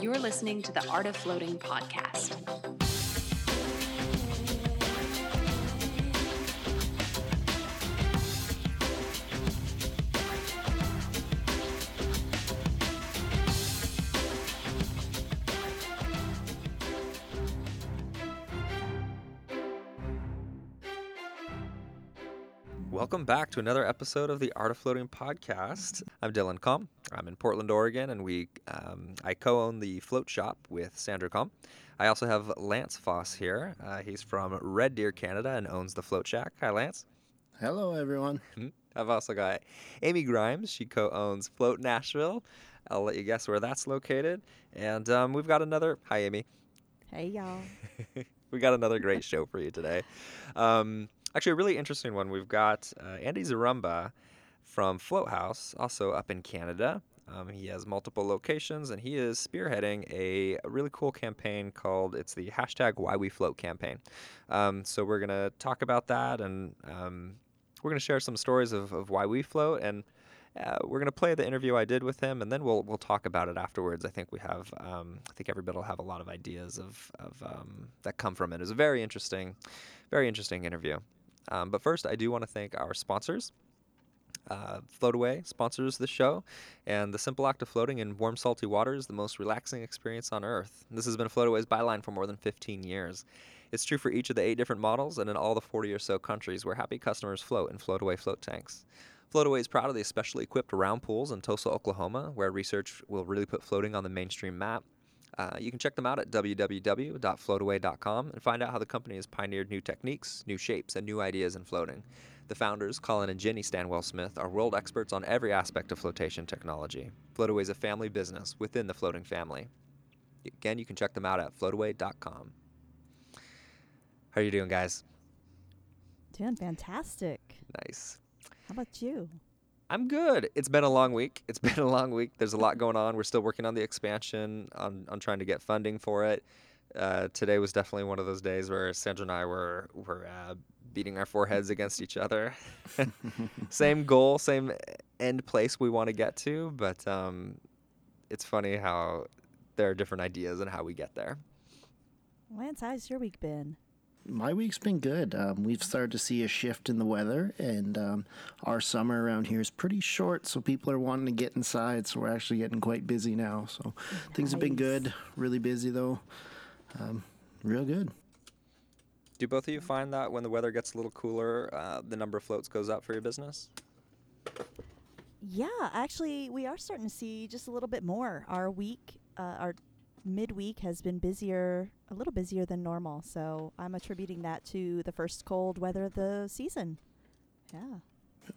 You're listening to the Art of Floating podcast. Welcome back to another episode of the Art of Floating podcast. I'm Dylan Com. I'm in Portland, Oregon, and we um, I co-own the float shop with Sandra Com. I also have Lance Foss here. Uh, he's from Red Deer, Canada, and owns the Float Shack. Hi, Lance. Hello, everyone. I've also got Amy Grimes. She co-owns Float Nashville. I'll let you guess where that's located. And um, we've got another. Hi, Amy. Hey, y'all. we got another great show for you today. Um, actually, a really interesting one. We've got uh, Andy Zaremba from Float House, also up in Canada. Um, he has multiple locations, and he is spearheading a really cool campaign called it's the hashtag Why We Float campaign. Um, so we're gonna talk about that, and um, we're gonna share some stories of, of why we float, and uh, we're gonna play the interview I did with him, and then we'll we'll talk about it afterwards. I think we have, um, I think everybody will have a lot of ideas of of um, that come from it. It was a very interesting, very interesting interview. Um, but first, I do want to thank our sponsors. Uh, Floataway sponsors the show, and the simple act of floating in warm, salty water is the most relaxing experience on Earth. This has been Floataway's byline for more than 15 years. It's true for each of the eight different models and in all the 40 or so countries where happy customers float in Floataway float tanks. Floataway is proud of the specially equipped round pools in Tulsa, Oklahoma, where research will really put floating on the mainstream map. Uh, you can check them out at www.floataway.com and find out how the company has pioneered new techniques, new shapes, and new ideas in floating. The founders, Colin and Jenny Stanwell Smith, are world experts on every aspect of flotation technology. Floataway is a family business within the floating family. Again, you can check them out at floataway.com. How are you doing, guys? Doing fantastic. Nice. How about you? I'm good. It's been a long week. It's been a long week. There's a lot going on. We're still working on the expansion, on, on trying to get funding for it. Uh, today was definitely one of those days where Sandra and I were were uh, beating our foreheads against each other. same goal, same end place we want to get to, but um, it's funny how there are different ideas and how we get there. Lance, how's your week been? My week's been good. Um, we've started to see a shift in the weather, and um, our summer around here is pretty short, so people are wanting to get inside. So we're actually getting quite busy now. So things have been good. Really busy though. Um, real good. Do both of you find that when the weather gets a little cooler, uh, the number of floats goes up for your business? Yeah, actually, we are starting to see just a little bit more. Our week, uh, our midweek has been busier, a little busier than normal. So I'm attributing that to the first cold weather of the season. Yeah.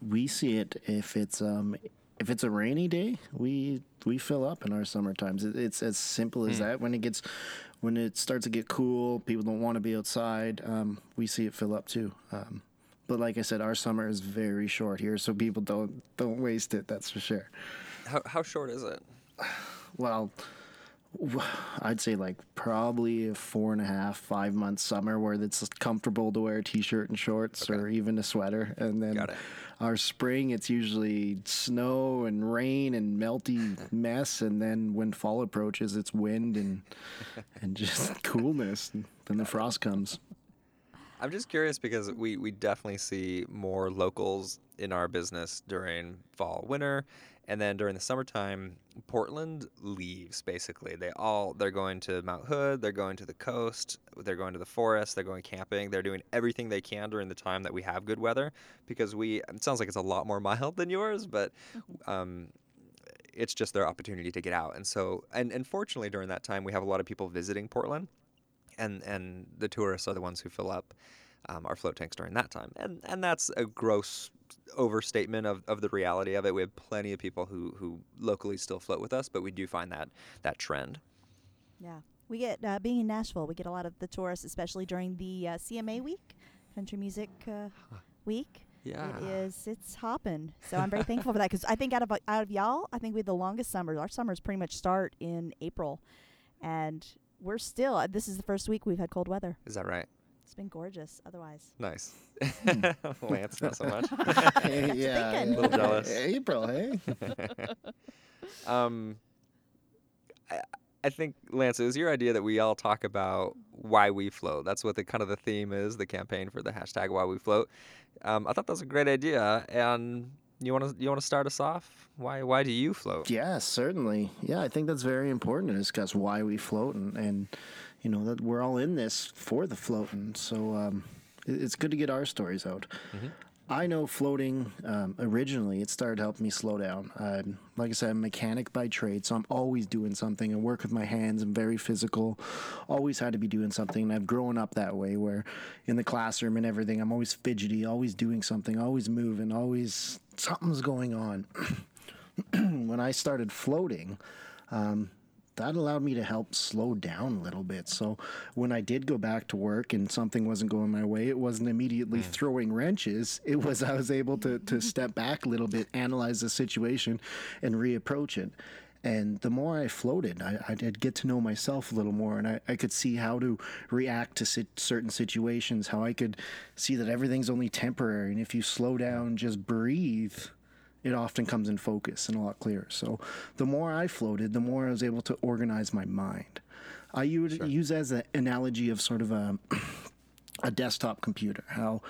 We see it if it's um, if it's a rainy day, we we fill up in our summer times. It, it's as simple as that. When it gets when it starts to get cool, people don't want to be outside. Um, we see it fill up too. Um, but like I said, our summer is very short here, so people don't don't waste it. That's for sure. How, how short is it? Well, w- I'd say like probably a four and a half, five month summer where it's comfortable to wear a t shirt and shorts or even a sweater. And then our spring, it's usually snow and rain and melty mess. And then when fall approaches, it's wind and and just coolness. And then the frost comes. I'm just curious because we, we definitely see more locals in our business during fall, winter, and then during the summertime, Portland leaves basically. They all they're going to Mount Hood, they're going to the coast, they're going to the forest, they're going camping, they're doing everything they can during the time that we have good weather because we it sounds like it's a lot more mild than yours, but um, it's just their opportunity to get out. And so and, and fortunately during that time we have a lot of people visiting Portland and and the tourists are the ones who fill up um, our float tanks during that time. And and that's a gross overstatement of, of the reality of it. We have plenty of people who, who locally still float with us, but we do find that that trend. Yeah. We get, uh, being in Nashville, we get a lot of the tourists, especially during the uh, CMA week, Country Music uh, Week. Yeah. It is. It's hopping. So I'm very thankful for that because I think out of out of y'all, I think we had the longest summers. Our summers pretty much start in April, and we're still. uh, This is the first week we've had cold weather. Is that right? It's been gorgeous. Otherwise, Nice. Lance, not so much. Hey, yeah, thinking? Little jealous. April, hey? um, I, I think Lance, it was your idea that we all talk about why we float. That's what the kind of the theme is, the campaign for the hashtag why we float. Um, I thought that was a great idea, and you want to you want to start us off? Why why do you float? Yeah, certainly. Yeah, I think that's very important to discuss why we float and, and you know that we're all in this for the floating. So um, it- it's good to get our stories out. I know floating um, originally, it started helping me slow down. Like I said, I'm a mechanic by trade, so I'm always doing something. I work with my hands, I'm very physical, always had to be doing something. And I've grown up that way where in the classroom and everything, I'm always fidgety, always doing something, always moving, always something's going on. when I started floating, um, that allowed me to help slow down a little bit. So when I did go back to work and something wasn't going my way, it wasn't immediately mm. throwing wrenches. It was I was able to to step back a little bit, analyze the situation, and reapproach it. And the more I floated, I, I did get to know myself a little more, and I, I could see how to react to sit, certain situations, how I could see that everything's only temporary. And if you slow down, just breathe, it often comes in focus and a lot clearer. So the more I floated, the more I was able to organize my mind. I use, use as an analogy of sort of a, a desktop computer, how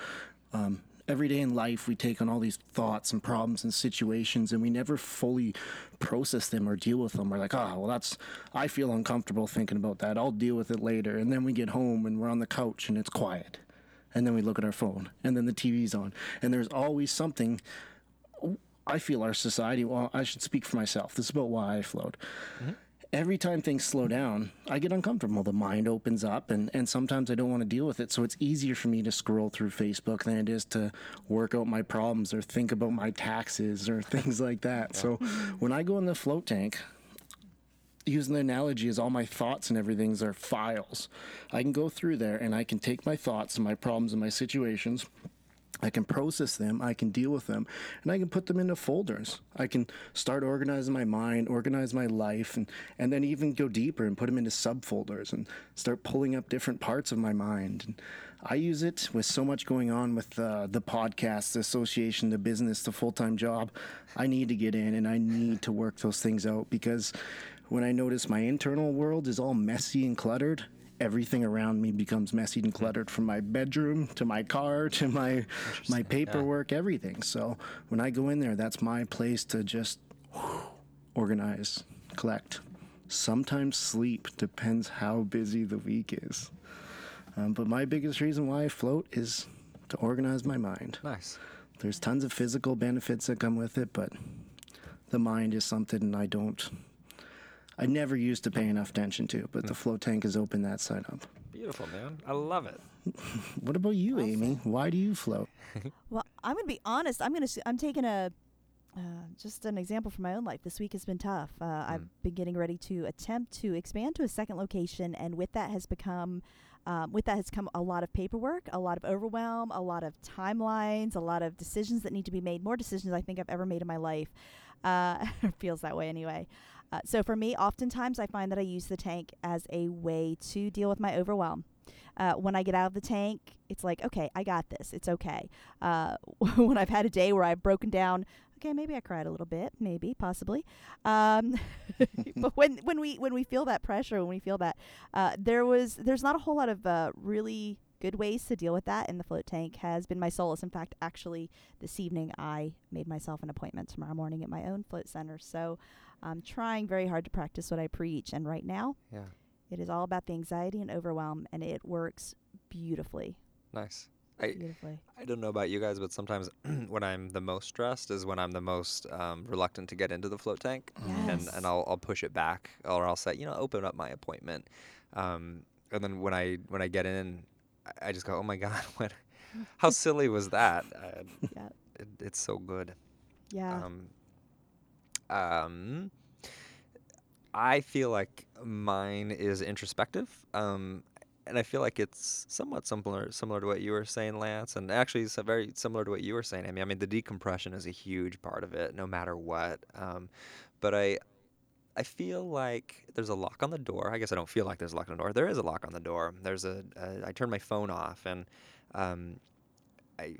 um, every day in life we take on all these thoughts and problems and situations and we never fully process them or deal with them. We're like, oh, well, that's, I feel uncomfortable thinking about that. I'll deal with it later. And then we get home and we're on the couch and it's quiet. And then we look at our phone and then the TV's on. And there's always something I feel our society, well, I should speak for myself. This is about why I float. Mm-hmm. Every time things slow down, I get uncomfortable. The mind opens up, and, and sometimes I don't want to deal with it. So it's easier for me to scroll through Facebook than it is to work out my problems or think about my taxes or things like that. So when I go in the float tank, using the analogy is all my thoughts and everything's are files. I can go through there and I can take my thoughts and my problems and my situations. I can process them, I can deal with them, and I can put them into folders. I can start organizing my mind, organize my life, and, and then even go deeper and put them into subfolders and start pulling up different parts of my mind. And I use it with so much going on with uh, the podcast, the association, the business, the full time job. I need to get in and I need to work those things out because when I notice my internal world is all messy and cluttered, everything around me becomes messy and cluttered from my bedroom to my car to my my paperwork everything. So when i go in there that's my place to just organize collect. Sometimes sleep depends how busy the week is. Um, but my biggest reason why i float is to organize my mind. Nice. there's tons of physical benefits that come with it, but the mind is something I don't. I never used to pay enough attention to, but the float tank has opened that side up. Beautiful, man. I love it. What about you, Amy? Why do you float? Well, I'm gonna be honest. I'm gonna. I'm taking a uh, just an example from my own life. This week has been tough. Uh, I've been getting ready to attempt to expand to a second location, and with that has become. Um, with that has come a lot of paperwork, a lot of overwhelm, a lot of timelines, a lot of decisions that need to be made. More decisions I think I've ever made in my life. Uh, feels that way anyway. Uh, so for me, oftentimes I find that I use the tank as a way to deal with my overwhelm. Uh, when I get out of the tank, it's like, okay, I got this. It's okay. Uh, when I've had a day where I've broken down, okay, maybe I cried a little bit, maybe, possibly. Um, but when when we when we feel that pressure, when we feel that, uh, there was there's not a whole lot of uh, really good ways to deal with that, and the float tank has been my solace. In fact, actually, this evening I made myself an appointment tomorrow morning at my own float center. So I'm trying very hard to practice what I preach, and right now Yeah. it is all about the anxiety and overwhelm, and it works beautifully. Nice. I, Beautifully. I don't know about you guys, but sometimes when I'm the most stressed is when I'm the most um, reluctant to get into the float tank, and Yes. and I'll I'll push it back, or I'll say, you know, open up my appointment, um, and then when I when I get in, I- I just go, oh my god, what? How silly was that? Uh, Yeah. it, it's so good. Yeah. Um, um, I feel like mine is introspective. Um, and I feel like it's somewhat similar similar to what you were saying, Lance, and actually it's very similar to what you were saying. I mean, I mean the decompression is a huge part of it, no matter what. Um, but I I feel like there's a lock on the door. I guess I don't feel like there's a lock on the door. There is a lock on the door. There's a, a I turn my phone off and um, I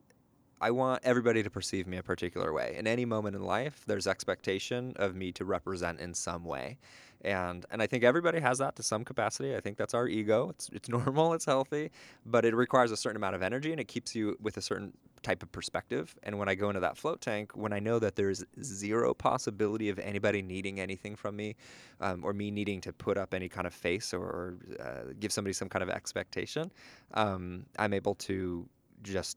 I want everybody to perceive me a particular way. In any moment in life, there's expectation of me to represent in some way. And and I think everybody has that to some capacity. I think that's our ego. It's it's normal, it's healthy, but it requires a certain amount of energy and it keeps you with a certain type of perspective. And when I go into that float tank, when I know that there's zero possibility of anybody needing anything from me, um, or me needing to put up any kind of face or, or uh, give somebody some kind of expectation, um, I'm able to just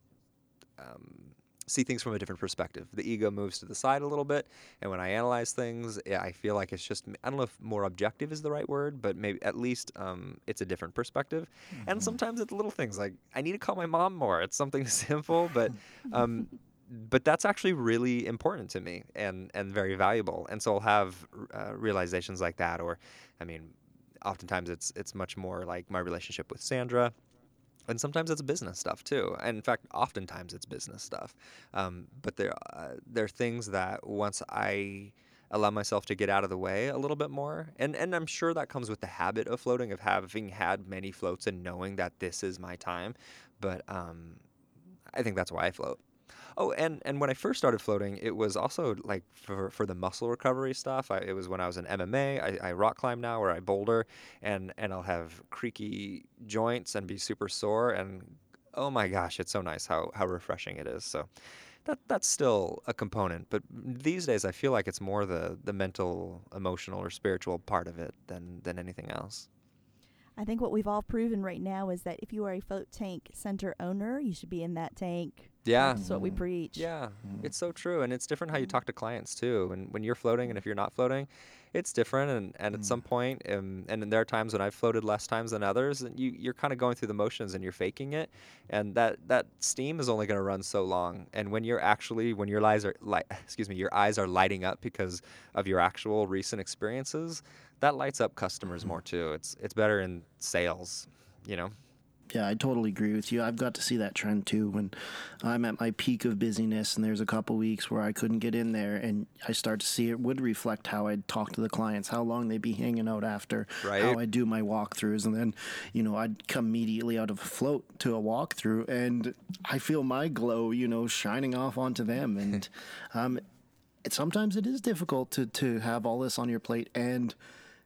um, see things from a different perspective. The ego moves to the side a little bit, and when I analyze things, I feel like it's just I don't know if more objective is the right word, but maybe at least um, it's a different perspective. Mm-hmm. And sometimes it's little things like I need to call my mom more. It's something simple, but um, but that's actually really important to me and and very valuable. And so I'll have uh, realizations like that, or I mean, oftentimes it's it's much more like my relationship with Sandra and sometimes it's business stuff too. And in fact, oftentimes it's business stuff. Um, but there, uh, there are things that once I allow myself to get out of the way a little bit more, and and I'm sure that comes with the habit of floating, of having had many floats and knowing that this is my time. But um, I think that's why I float. Oh, and and when I first started floating, it was also like for for the muscle recovery stuff. I, it was when I was in MMA. I, I rock climb now, where I boulder, and and I'll have creaky joints and be super sore. And oh my gosh, it's so nice how how refreshing it is. So that that's still a component. But these days, I feel like it's more the the mental, emotional, or spiritual part of it than than anything else. I think what we've all proven right now is that if you are a float tank center owner, you should be in that tank. Yeah. That's what we preach. Yeah, mm-hmm. it's so true. And it's different how you mm-hmm. talk to clients too. And when you're floating and if you're not floating, it's different. And, and at some mm-hmm. point, um, and there are times when I've floated less times than others, and you, you're kind of going through the motions and you're faking it. And that, that steam is only going to run so long. And when you're actually, when your eyes are, li- excuse me, your eyes are lighting up because of your actual recent experiences, that lights up customers more too. It's it's better in sales, you know. Yeah, I totally agree with you. I've got to see that trend too when I'm at my peak of busyness and there's a couple weeks where I couldn't get in there and I start to see it would reflect how I'd talk to the clients, how long they'd be hanging out after, right. how I do my walkthroughs and then, you know, I'd come immediately out of a float to a walkthrough and I feel my glow, you know, shining off onto them and um it, sometimes it is difficult to to have all this on your plate and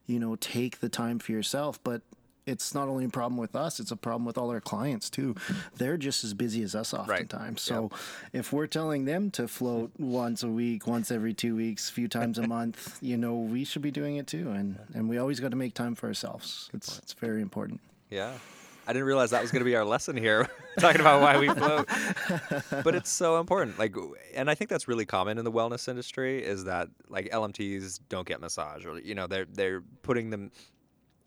you know, take the time for yourself. But it's not only a problem with us, it's a problem with all our clients too. They're just as busy as us oftentimes. Right. So yep. if we're telling them to float once a week, once every two weeks, a few times a month, you know, we should be doing it too. And and we always got to make time for ourselves. It's it's very important. Yeah. I didn't realize that was going to be our lesson here, talking about why we float. but it's so important. Like, and I think that's really common in the wellness industry is that like LMTs don't get massage, or you know, they're they're putting them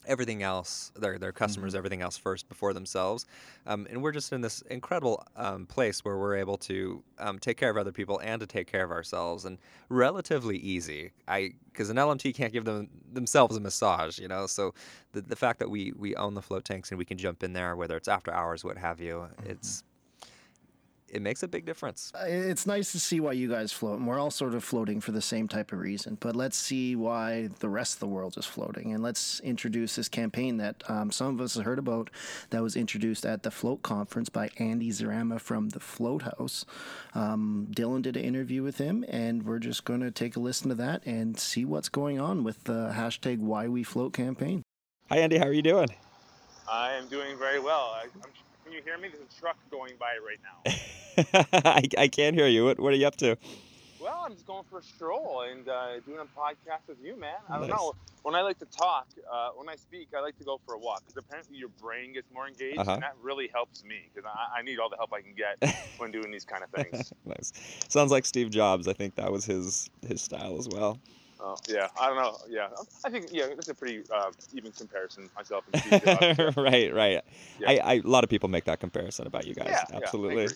everything else, their their customers, mm-hmm. everything else first before themselves. Um, and we're just in this incredible um, place where we're able to um, take care of other people and to take care of ourselves, and relatively easy. I because an LMT can't give them themselves a massage, you know. So the the fact that we we own the float tanks and we can jump in there, whether it's after hours, what have you, mm-hmm. it's it makes a big difference. Uh, it's nice to see why you guys float, and we're all sort of floating for the same type of reason. But let's see why the rest of the world is floating, and let's introduce this campaign that um, some of us have heard about. That was introduced at the Float Conference by Andy Zaremba from the Float House. Um, Dylan did an interview with him, and we're just going to take a listen to that and see what's going on with the hashtag Why We Float campaign. Hi, Andy. How are you doing? I am doing very well. I, am can you hear me? There's a truck going by right now. I, I can't hear you. What, what are you up to? Well, I'm just going for a stroll and uh, doing a podcast with you, man. I don't know. When I like to talk, uh, when I speak, I like to go for a walk because apparently your brain gets more engaged, uh-huh. and that really helps me because I, I, need all the help I can get when doing these kind of things. nice. Sounds like Steve Jobs. I think that was his his style as well. Oh yeah, I don't know. Yeah, I think yeah, that's a pretty uh, even comparison myself and Steve right, right. Yeah. I, I, a lot of people make that comparison about you guys. Yeah, absolutely.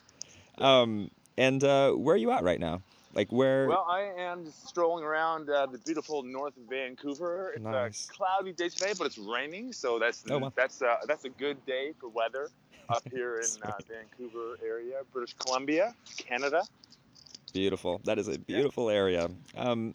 Yeah, um, and uh, where are you at right now? Like where? Well, I am just strolling around uh, the beautiful north of Vancouver. It's nice. a cloudy day today, but it's raining, so that's oh, well. that's uh, that's a good day for weather up here in uh, Vancouver area, British Columbia, Canada. Beautiful. That is a beautiful area. Um,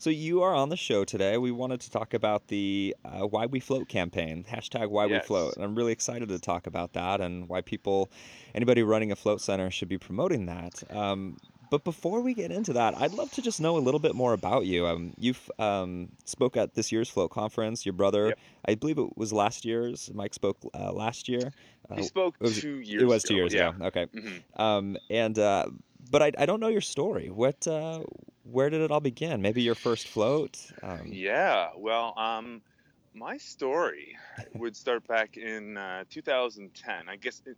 So you are on the show today. We wanted to talk about the uh, Why We Float campaign, hashtag Why Yes. We Float. And I'm really excited to talk about that and why people, anybody running a float center should be promoting that. Um, but before we get into that, I'd love to just know a little bit more about you. Um, you've um, spoke at this year's float conference. Your brother, Yep. I believe it was last year's. Mike spoke uh, last year. Uh, He spoke it was- two years. it was two ago, years yeah. ago. Okay. Mhm. Um, and uh, but I, I don't know your story. What uh, where did it all begin? Maybe your first float. Um, Yeah, well, um, my story would start back in uh, 2010. I guess it,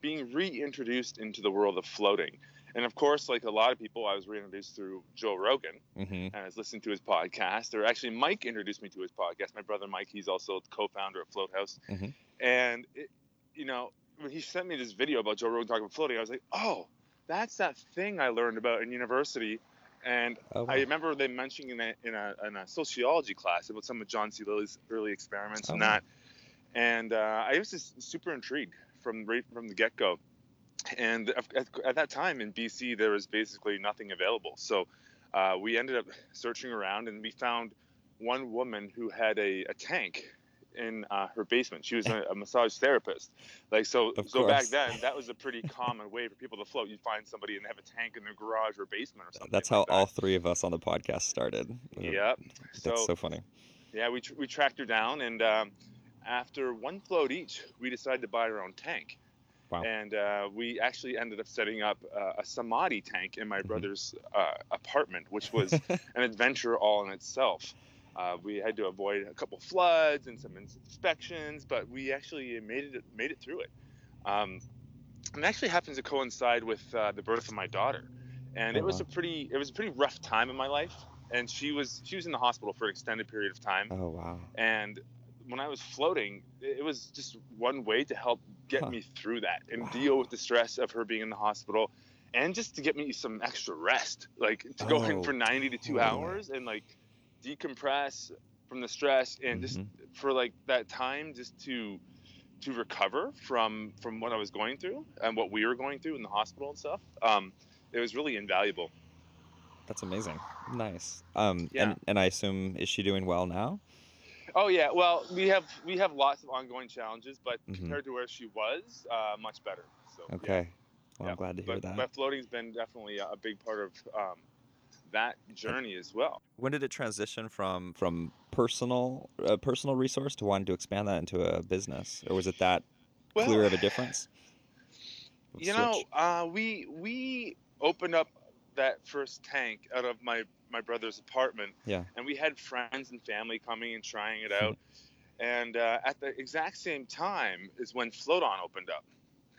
being reintroduced into the world of floating. And of course, like a lot of people, I was reintroduced through Joe Rogan, mhm. and I was listening to his podcast. Or actually, Mike introduced me to his podcast. My brother Mike, he's also co-founder of Float House. Mhm. And it, you know, when he sent me this video about Joe Rogan talking about floating, I was like, oh, that's that thing I learned about in university. And Oh, wow. I remember them mentioning in a, in a in a sociology class about some of John C. Lilly's early experiments and Oh. that. And uh, I was just super intrigued from right from the get go. And at, at, at that time in BC, there was basically nothing available. So uh, we ended up searching around, and we found one woman who had a, a tank in uh, her basement. She was a, a massage therapist. Like so, Of so back then, that was a pretty common way for people to float. You'd find somebody and they have a tank in their garage or basement or something. That's how like that. all three of us on the podcast started. Yep. That's so funny. Yeah, we, tr- we tracked her down, and um, after one float each, we decided to buy our own tank. Wow. And uh, we actually ended up setting up uh, a samadhi tank in Mm-hmm. my brother's uh, apartment, which was an adventure all in itself. Uh, we had to avoid a couple floods and some inspections, but we actually made it made it through it. Um, and it actually happens to coincide with uh, the birth of my daughter, and Oh, it was a pretty it was a pretty rough time in my life. And she was she was in the hospital for an extended period of time. Oh wow. And when I was floating, it was just one way to help get Huh. me through that and Wow. deal with the stress of her being in the hospital, and just to get me some extra rest, like to go in Oh, for 90 to two hours and like decompress from the stress and just Mhm. for like that time just to to recover from from what I was going through and what we were going through in the hospital and stuff. Um, it was really invaluable. That's amazing. Nice. Um, Yeah. and, and I assume is she doing well now? Oh yeah, well we have we have lots of ongoing challenges, but Mhm. compared to where she was, uh, much better. So yeah. Okay. Well, Yeah, I'm glad to hear but, that. but floating's been definitely a a big part of um, that journey as well. when did it transition from from personal uh, personal resource to wanting to expand that into a business, or was it that clear of a difference? You know, uh, we we opened up that first tank out of my my brother's apartment, Yeah. and we had friends and family coming and trying it out. and uh, at the exact same time is when Float On opened up.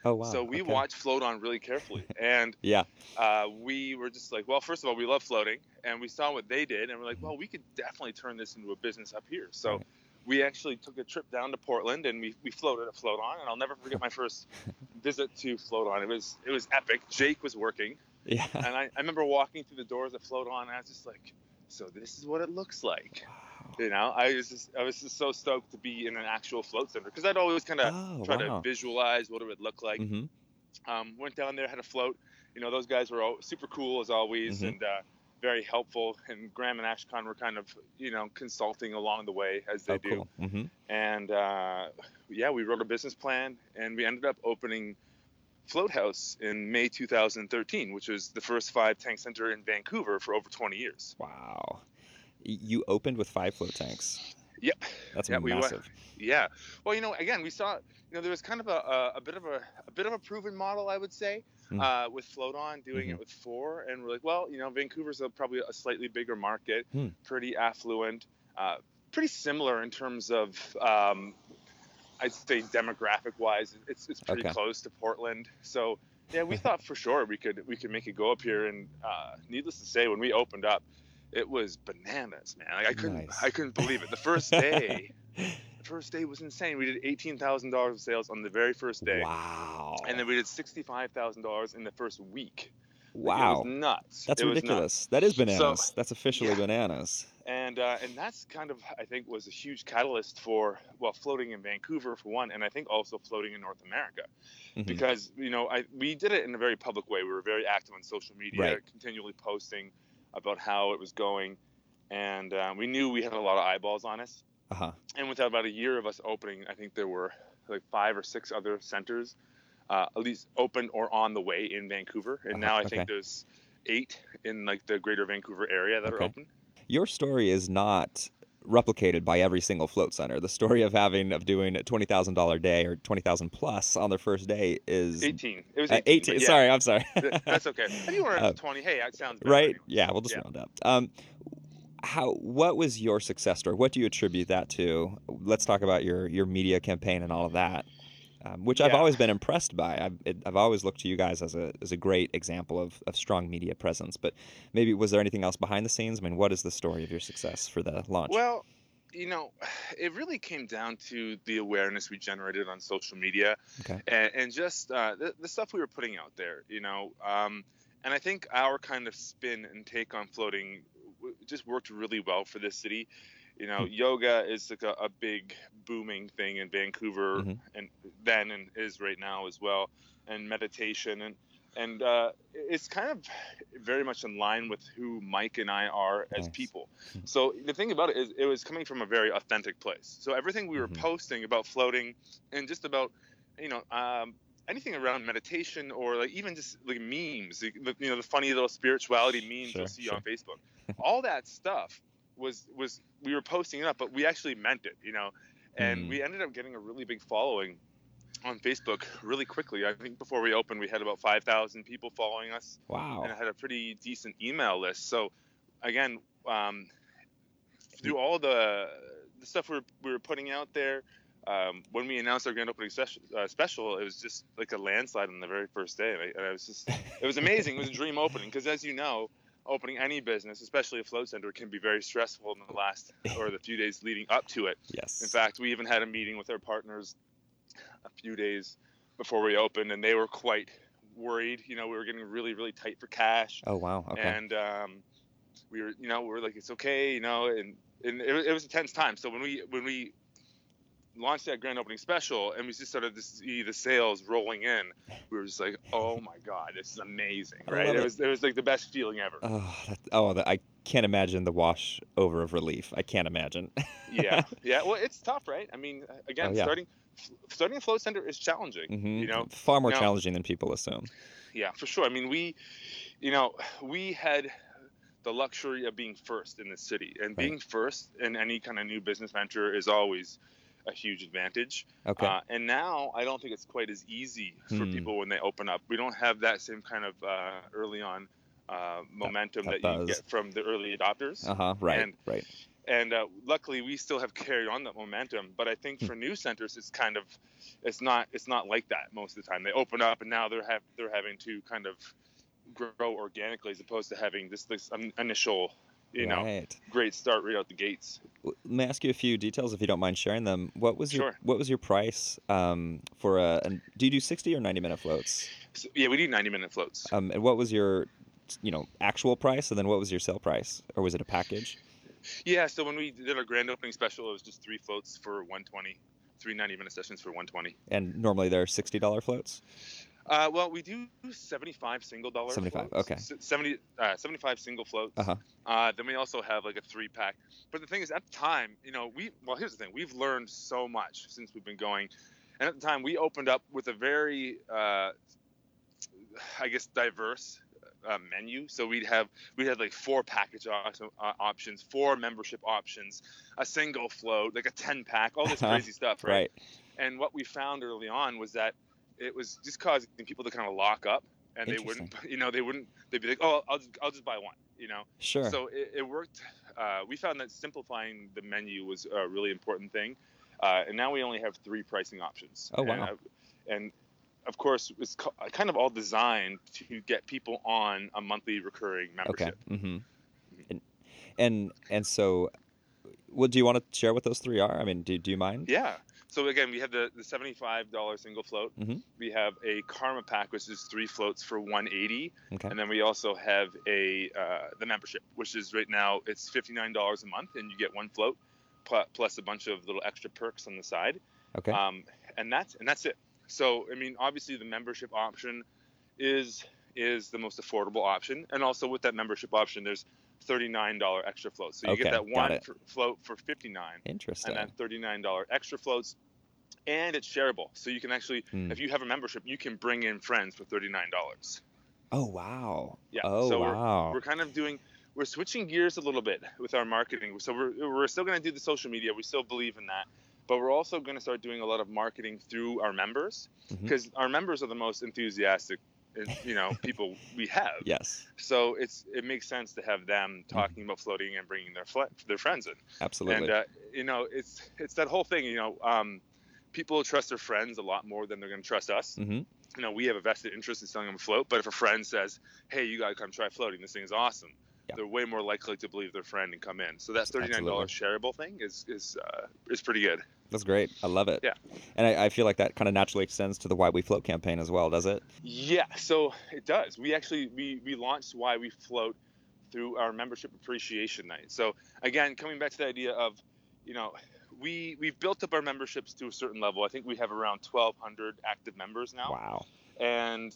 Oh wow. so we okay. watched Float On really carefully, and Yeah. uh, we were just like, well, first of all, we love floating, and we saw what they did, and we're like, well, we could definitely turn this into a business up here. So Right. we actually took a trip down to Portland, and we, we floated at Float On, and I'll never forget my first visit to Float On. It was it was epic. Jake was working, Yeah. and I, I remember walking through the doors at Float On, and I was just like, so this is what it looks like. You know, I was just I was just so stoked to be in an actual float center because I'd always kind of Oh try wow. to visualize what it would look like hmm um, went down there, had a float. You know, those guys were all super cool as always Mhm. and uh, very helpful. And Graham and Ashkan were kind of, you know, consulting along the way as they Oh do. cool. hmm And uh, yeah, we wrote a business plan and we ended up opening Float House in May 2013, which was the first five tank center in Vancouver for over 20 years. Wow. You opened with five float tanks. Yep. That's Yeah, we massive. Yeah. Well, you know, again, we saw, you know, there was kind of a, a, bit of a, a bit of a proven model, I would say, Hmm. uh, with Float On doing Mhm. it with four, and we're like, well, you know, Vancouver's a, probably a slightly bigger market, Hmm. pretty affluent, uh, pretty similar in terms of, um, I'd say demographic wise, it's it's pretty Okay. close to Portland. So yeah, we thought for sure we could we could make it go up here, and uh, needless to say, when we opened up. It was bananas, man. Like I couldn't, Nice. I couldn't believe it. The first day, the first day was insane. We did eighteen thousand dollars of sales on the very first day, Wow. and then we did sixty-five thousand dollars in the first week. Like, wow. was nuts. That's It was ridiculous. nuts. That is bananas. That's officially yeah. bananas. And uh, and that's kind of I think was a huge catalyst for well floating in Vancouver for one, and I think also floating in North America Mhm. because you know I we did it in a very public way. We were very active on social media, Right. continually posting about how it was going. and uh, we knew we had a lot of eyeballs on us. Uh-huh. And within about a year of us opening, I think there were like five or six other centers, uh, at least open or on the way in Vancouver. And Uh-huh, now I okay. think there's eight in like the greater Vancouver area that are open. Your story is not replicated by every single float center. The story of having of doing a twenty thousand dollar day or twenty thousand plus on their first day is 18. It was uh, 18. but 18. yeah, Sorry, I'm sorry. That's okay. If you were Uh, at 20, hey, that sounds right? anyway. Yeah, we'll just Yeah. round up. Um, how? What was your success story? What do you attribute that to? Let's talk about your your media campaign and all of that, um, which I've always been impressed by. I've it, I've always looked to you guys as a as a great example of of strong media presence. But maybe was there anything else behind the scenes? I mean, what is the story of your success for the launch? Well, you know, it really came down to the awareness we generated on social media Okay. and, and just uh, the, the stuff we were putting out there, you know. Um, and I think our kind of spin and take on floating just worked really well for this city. You know, yoga is like a, a big booming thing in Vancouver, Mhm. and then and is right now as well, and meditation and and uh, it's kind of very much in line with who Mike and I are as Nice. people. So the thing about it is, it was coming from a very authentic place. So everything we were Mhm. posting about floating and just about, you know, um, anything around meditation or like even just like memes, you know, the funny little spirituality memes Sure, you'll see sure. on Facebook, all that stuff was was we were posting it up, but we actually meant it, you know, and Mm. we ended up getting a really big following on Facebook really quickly. I think before we opened, we had about 5,000 people following us wow. and I had a pretty decent email list. So again, um, through all the the stuff we were, we were putting out there, um, when we announced our grand opening session, uh, special, it was just like a landslide on the very first day, and I, and I was just it was amazing. It was a dream opening because, as you know. Opening any business, especially a float center, can be very stressful in the last or the few days leading up to it. yes. In fact, we even had a meeting with our partners a few days before we opened, and they were quite worried. You know, we were getting really, really tight for cash, oh wow. Okay. and um, we were, you know, we were like, it's okay, you know, and and it, it was a tense time. So when we when we launched that grand opening special, and we just started to see the sales rolling in, we were just like, oh my god, this is amazing, right? It it. was it was like the best feeling ever. Oh, that, oh, that, I can't imagine the wash over of relief. I can't imagine. yeah, yeah. Well, it's tough, right? I mean, again, Oh, yeah. starting starting a float center is challenging. Mhm. You know, far more now- challenging than people assume. Yeah, for sure. I mean, we, you know, we had the luxury of being first in the city, and Right. being first in any kind of new business venture is always a huge advantage. Okay. Uh, and now I don't think it's quite as easy for Hmm. people when they open up. We don't have that same kind of uh, early on uh, momentum that that, you buzz. get from the early adopters. Uh huh. Right. and- right. and uh, luckily we still have carried on that momentum but i Hmm. think for new centers it's kind of it's not it's not like that most of the time they open up and now they're have they're having to kind of grow organically as opposed to having this this initial you know great start right out the gates Let me ask you a few details if you don't mind sharing them. What was your Sure. What was your price um, for a? And do you do sixty or ninety minute floats? so, yeah we do 90 minute floats Um, and what was your, you know, actual price? And then what was your sale price, or was it a package? yeah so when we did our grand opening special it was just three floats for 120 three 90 minute sessions for 120 And normally they're sixty dollar floats. Uh, well we do 75 single dollar 75, floats. okay. S- 70 uh, 75 single floats Uh-huh. Uh, then we also have like a three pack. But the thing is, at the time, you know, we well, here's the thing: we've learned so much since we've been going. And at the time, we opened up with a very, uh, I guess, diverse uh, menu. So we'd have we had like four package op- uh, options, four membership options, a single float, like a ten pack, all this Uh-huh. crazy stuff, right? Right. And what we found early on was that it was just causing people to kind of lock up, and they wouldn't, you know, they wouldn't. They'd be like, oh, I'll just, I'll just buy one, you know. Sure. So it, it worked. Uh, we found that simplifying the menu was a really important thing, uh, and now we only have three pricing options. Oh, And, wow. uh, And, of course, it's kind of all designed to get people on a monthly recurring membership okay. Mm-hmm. And, and and so, what do you want to share what those three are? I mean, do do you mind? Yeah. So again, we have the, the seventy-five dollar single float. Mhm. We have a Karma pack, which is three floats for one eighty, Okay. and then we also have a uh, the membership, which is right now it's fifty-nine dollars a month, and you get one float pl- plus a bunch of little extra perks on the side. Okay. Um, and that's and that's it. So I mean, obviously the membership option is is the most affordable option, and also with that membership option, there's $39 extra floats. So you Okay, get that one it. f- float for 59 Interesting. and then $39 extra floats. And it's shareable. So you can actually, Hmm. if you have a membership, you can bring in friends for $39. Oh wow. Yeah. Oh so wow. We're, we're kind of doing, we're switching gears a little bit with our marketing. So we're, we're still going to do the social media. We still believe in that. But we're also going to start doing a lot of marketing through our members because our members are the most enthusiastic, you know, people we have. yes. So it's it makes sense to have them talking about floating and bringing their fl- their friends in. Absolutely. And uh, you know, it's it's that whole thing. You know, um, people trust their friends a lot more than they're going to trust us. hmm You know, we have a vested interest in selling them a float, but if a friend says, "Hey, you got to come try floating. This thing is awesome," Yeah. they're way more likely to believe their friend and come in. So that thirty nine dollars shareable thing is is uh, is pretty good. That's great. I love it. Yeah. And I, I feel like that kind of naturally extends to the Why We Float campaign as well, does it? Yeah, so it does. We actually we we launched why we float through our membership appreciation night. So again, coming back to the idea of, you know, we we've built up our memberships to a certain level. I think we have around 1,200 active members now, Wow. and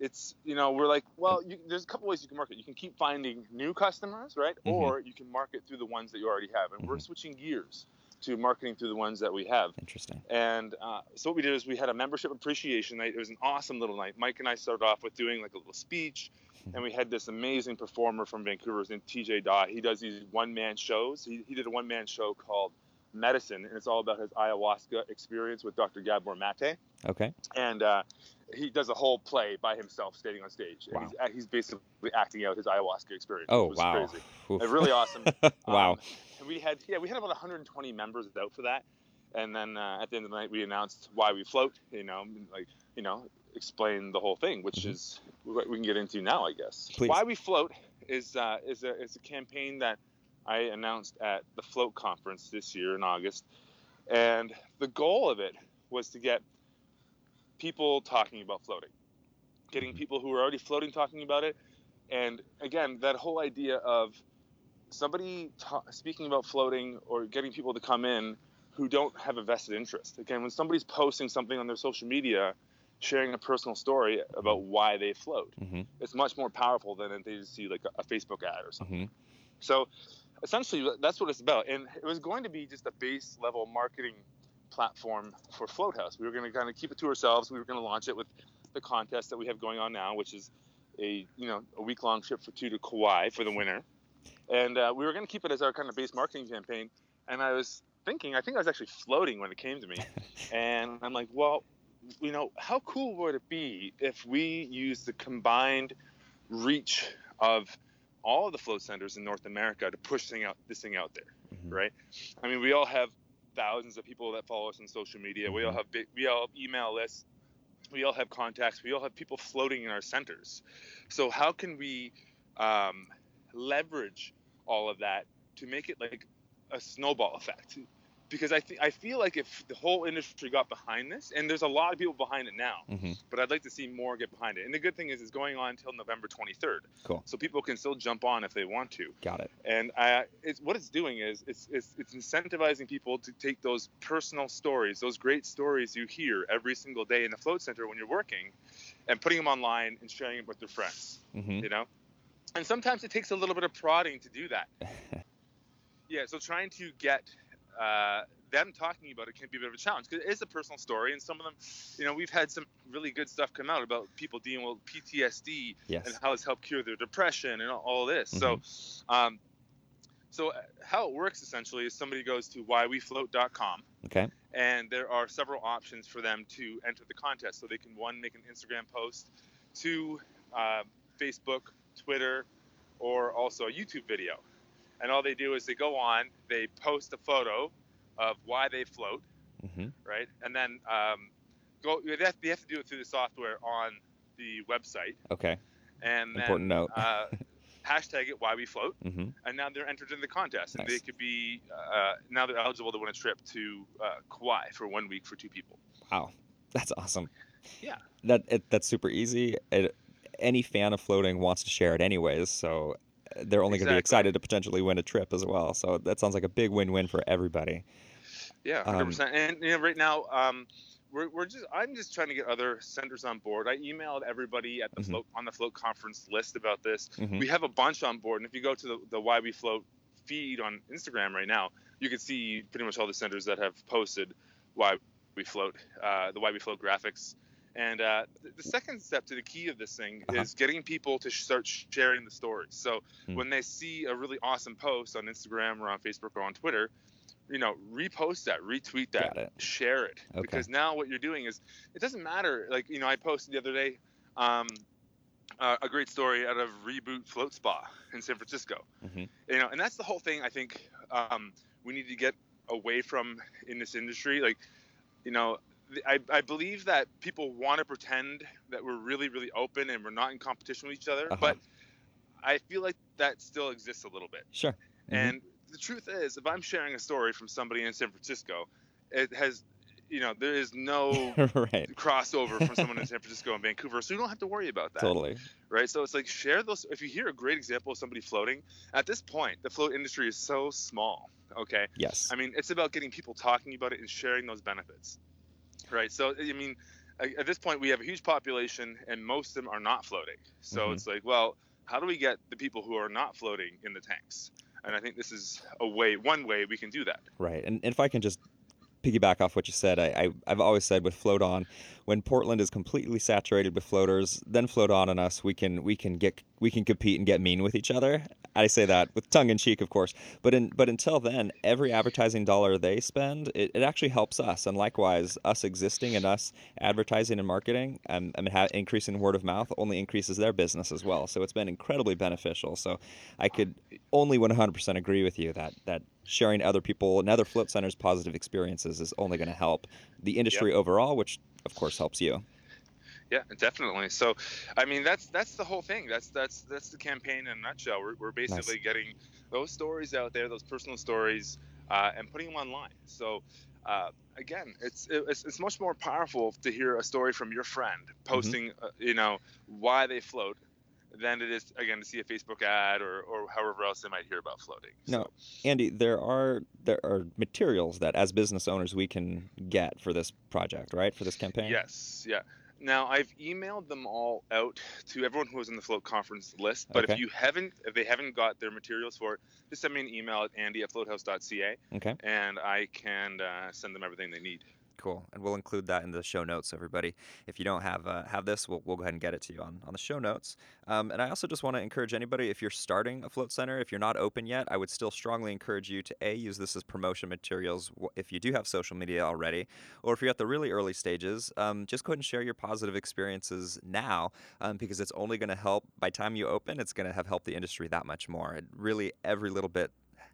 it's you know we're like, well, you, there's a couple ways you can market. You can keep finding new customers, right? Mhm. Or you can market through the ones that you already have, and we're Mhm. switching gears to marketing through the ones that we have. Interesting. And uh, so what we did is we had a membership appreciation night. It was an awesome little night. Mike and I started off with doing like a little speech, and we had this amazing performer from Vancouver, his name TJ Dawe. He does these one-man shows. He, he did a one-man show called Medicine, and it's all about his ayahuasca experience with Dr. Gabor Mate. Okay. And uh, he does a whole play by himself, standing on stage. And Wow. he's, he's basically acting out his ayahuasca experience. Oh wow. Crazy. Really awesome. wow. Um, and we had yeah we had about 120 members out for that, and then uh, at the end of the night we announced why we float. You know, like you know, explain the whole thing, which Mhm. is what we can get into now, I guess. Please. Why we float is uh, is a is a campaign that I announced at the Float conference this year in August, and the goal of it was to get people talking about floating, getting Mhm. people who are already floating talking about it, and again that whole idea of somebody ta- speaking about floating or getting people to come in who don't have a vested interest. Again, when somebody's posting something on their social media, sharing a personal story about why they float, hmm it's much more powerful than if they just see like a, a Facebook ad or something. hmm So essentially, that's what it's about. And it was going to be just a base level marketing platform for Float House. We were going to kind of keep it to ourselves. We were going to launch it with the contest that we have going on now, which is a you know a week long trip for two to Kauai for the winner. And uh, we were going to keep it as our kind of base marketing campaign. And I was thinking, I think I was actually floating when it came to me. and I'm like, well, you know, how cool would it be if we use the combined reach of all of the float centers in North America to push thing out, this thing out there, Mhm. right? I mean, we all have thousands of people that follow us on social media. We all Mhm. have big, we all have email lists. We all have contacts. We all have people floating in our centers. So how can we um, leverage all of that to make it like a snowball effect? Because I think I feel like if the whole industry got behind this, and there's a lot of people behind it now, hmm but I'd like to see more get behind it. And the good thing is, it's going on until November 23rd. Cool. So people can still jump on if they want to. Got it. And I, it's what it's doing is it's, it's it's incentivizing people to take those personal stories, those great stories you hear every single day in the float center when you're working, and putting them online and sharing it with their friends. hmm You know, and sometimes it takes a little bit of prodding to do that. Yeah, so trying to get uh, them talking about it can be a bit of a challenge because it is a personal story, and some of them, you know, we've had some really good stuff come out about people dealing with PTSD yes. and how it's helped cure their depression and all, this. So, um, so uh, how it works essentially is somebody goes to whywefloat.com Okay. and there are several options for them to enter the contest. So they can one make an Instagram post, two uh, Facebook, Twitter, or also a YouTube video. And all they do is they go on, they post a photo of why they float, hmm right? And then um, go. They have, they have to do it through the software on the website, Okay. and then Important note. uh, hashtag it why we float, hmm and now they're entered in the contest, and they could be uh, now they're eligible to win a trip to uh, Kauai for one week for two people. Wow. That's awesome. Yeah. That it, that's super easy. It, any fan of floating wants to share it anyways, so they're only going to be excited to potentially win a trip as well. So that sounds like a big win-win for everybody. Yeah, Um, hundred percent. And you know, right now, um, we're, we're just I'm just trying to get other centers on board. I emailed everybody at the Mhm. float on the float conference list about this. Mhm. We have a bunch on board, and if you go to the, the Why We Float feed on Instagram right now, you can see pretty much all the centers that have posted Why We Float, uh, the Why We Float graphics. And uh, th- the second step to the key of this thing Uh-huh. is getting people to start sharing the stories. So Hmm. when they see a really awesome post on Instagram or on Facebook or on Twitter, you know, repost that, retweet that, it. share it. Okay. Because now what you're doing is, it doesn't matter. Like, you know, I posted the other day um, uh, a great story out of Reboot Float Spa in San Francisco. Mhm. You know, and that's the whole thing I think um, we need to get away from in this industry. Like, you know, I, I believe that people want to pretend that we're really, really open and we're not in competition with each other. Uh-huh. But I feel like that still exists a little bit. Sure. Mhm. And the truth is, if I'm sharing a story from somebody in San Francisco, it has, you know, there is no right. crossover from someone in San Francisco and Vancouver, so you don't have to worry about that, Totally. right? So it's like share those. If you hear a great example of somebody floating, at this point, the float industry is so small. Okay, Yes. I mean, it's about getting people talking about it and sharing those benefits, right? So I mean, at this point, we have a huge population, and most of them are not floating. So Mhm. it's like, well, how do we get the people who are not floating in the tanks? And I think this is a way, one way we can do that. Right. And, and if I can just piggyback off what you said, I, I, I've always said with Float On, when Portland is completely saturated with floaters, then Float On and us, we can we can get we can compete and get mean with each other. I say that with tongue in cheek, of course. But in but until then, every advertising dollar they spend, it, it actually helps us. And likewise, us existing and us advertising and marketing and, and ha- increasing word of mouth only increases their business as well. So it's been incredibly beneficial. So I could only 100% agree with you that that sharing other people and other float centers positive experiences is only going to help the industry overall, which of course helps you. Yeah, definitely. So, I mean, that's that's the whole thing. That's that's that's the campaign in a nutshell. We're, we're basically getting those stories out there, those personal stories, uh, and putting them online. So, uh, again, it's, it's it's much more powerful to hear a story from your friend posting, uh, you know, why they float, than it is again to see a Facebook ad or or however else they might hear about floating. No, Andy, there are there are materials that as business owners we can get for this project, right? For this campaign. Yes, yeah. Now I've emailed them all out to everyone who was in the float conference list. But Okay. if you haven't, if they haven't got their materials for it, just send me an email at andy at floathouse.ca Okay. and I can uh, send them everything they need. Cool, and we'll include that in the show notes, everybody. If you don't have uh, have this, we'll, we'll go ahead and get it to you on, on the show notes. Um, and I also just want to encourage anybody, if you're starting a float center, if you're not open yet, I would still strongly encourage you to a use this as promotion materials if you do have social media already, or if you're at the really early stages, um, just go ahead and share your positive experiences now, um, because it's only going to help. By time you open, it's going to have helped the industry that much more. It really every little bit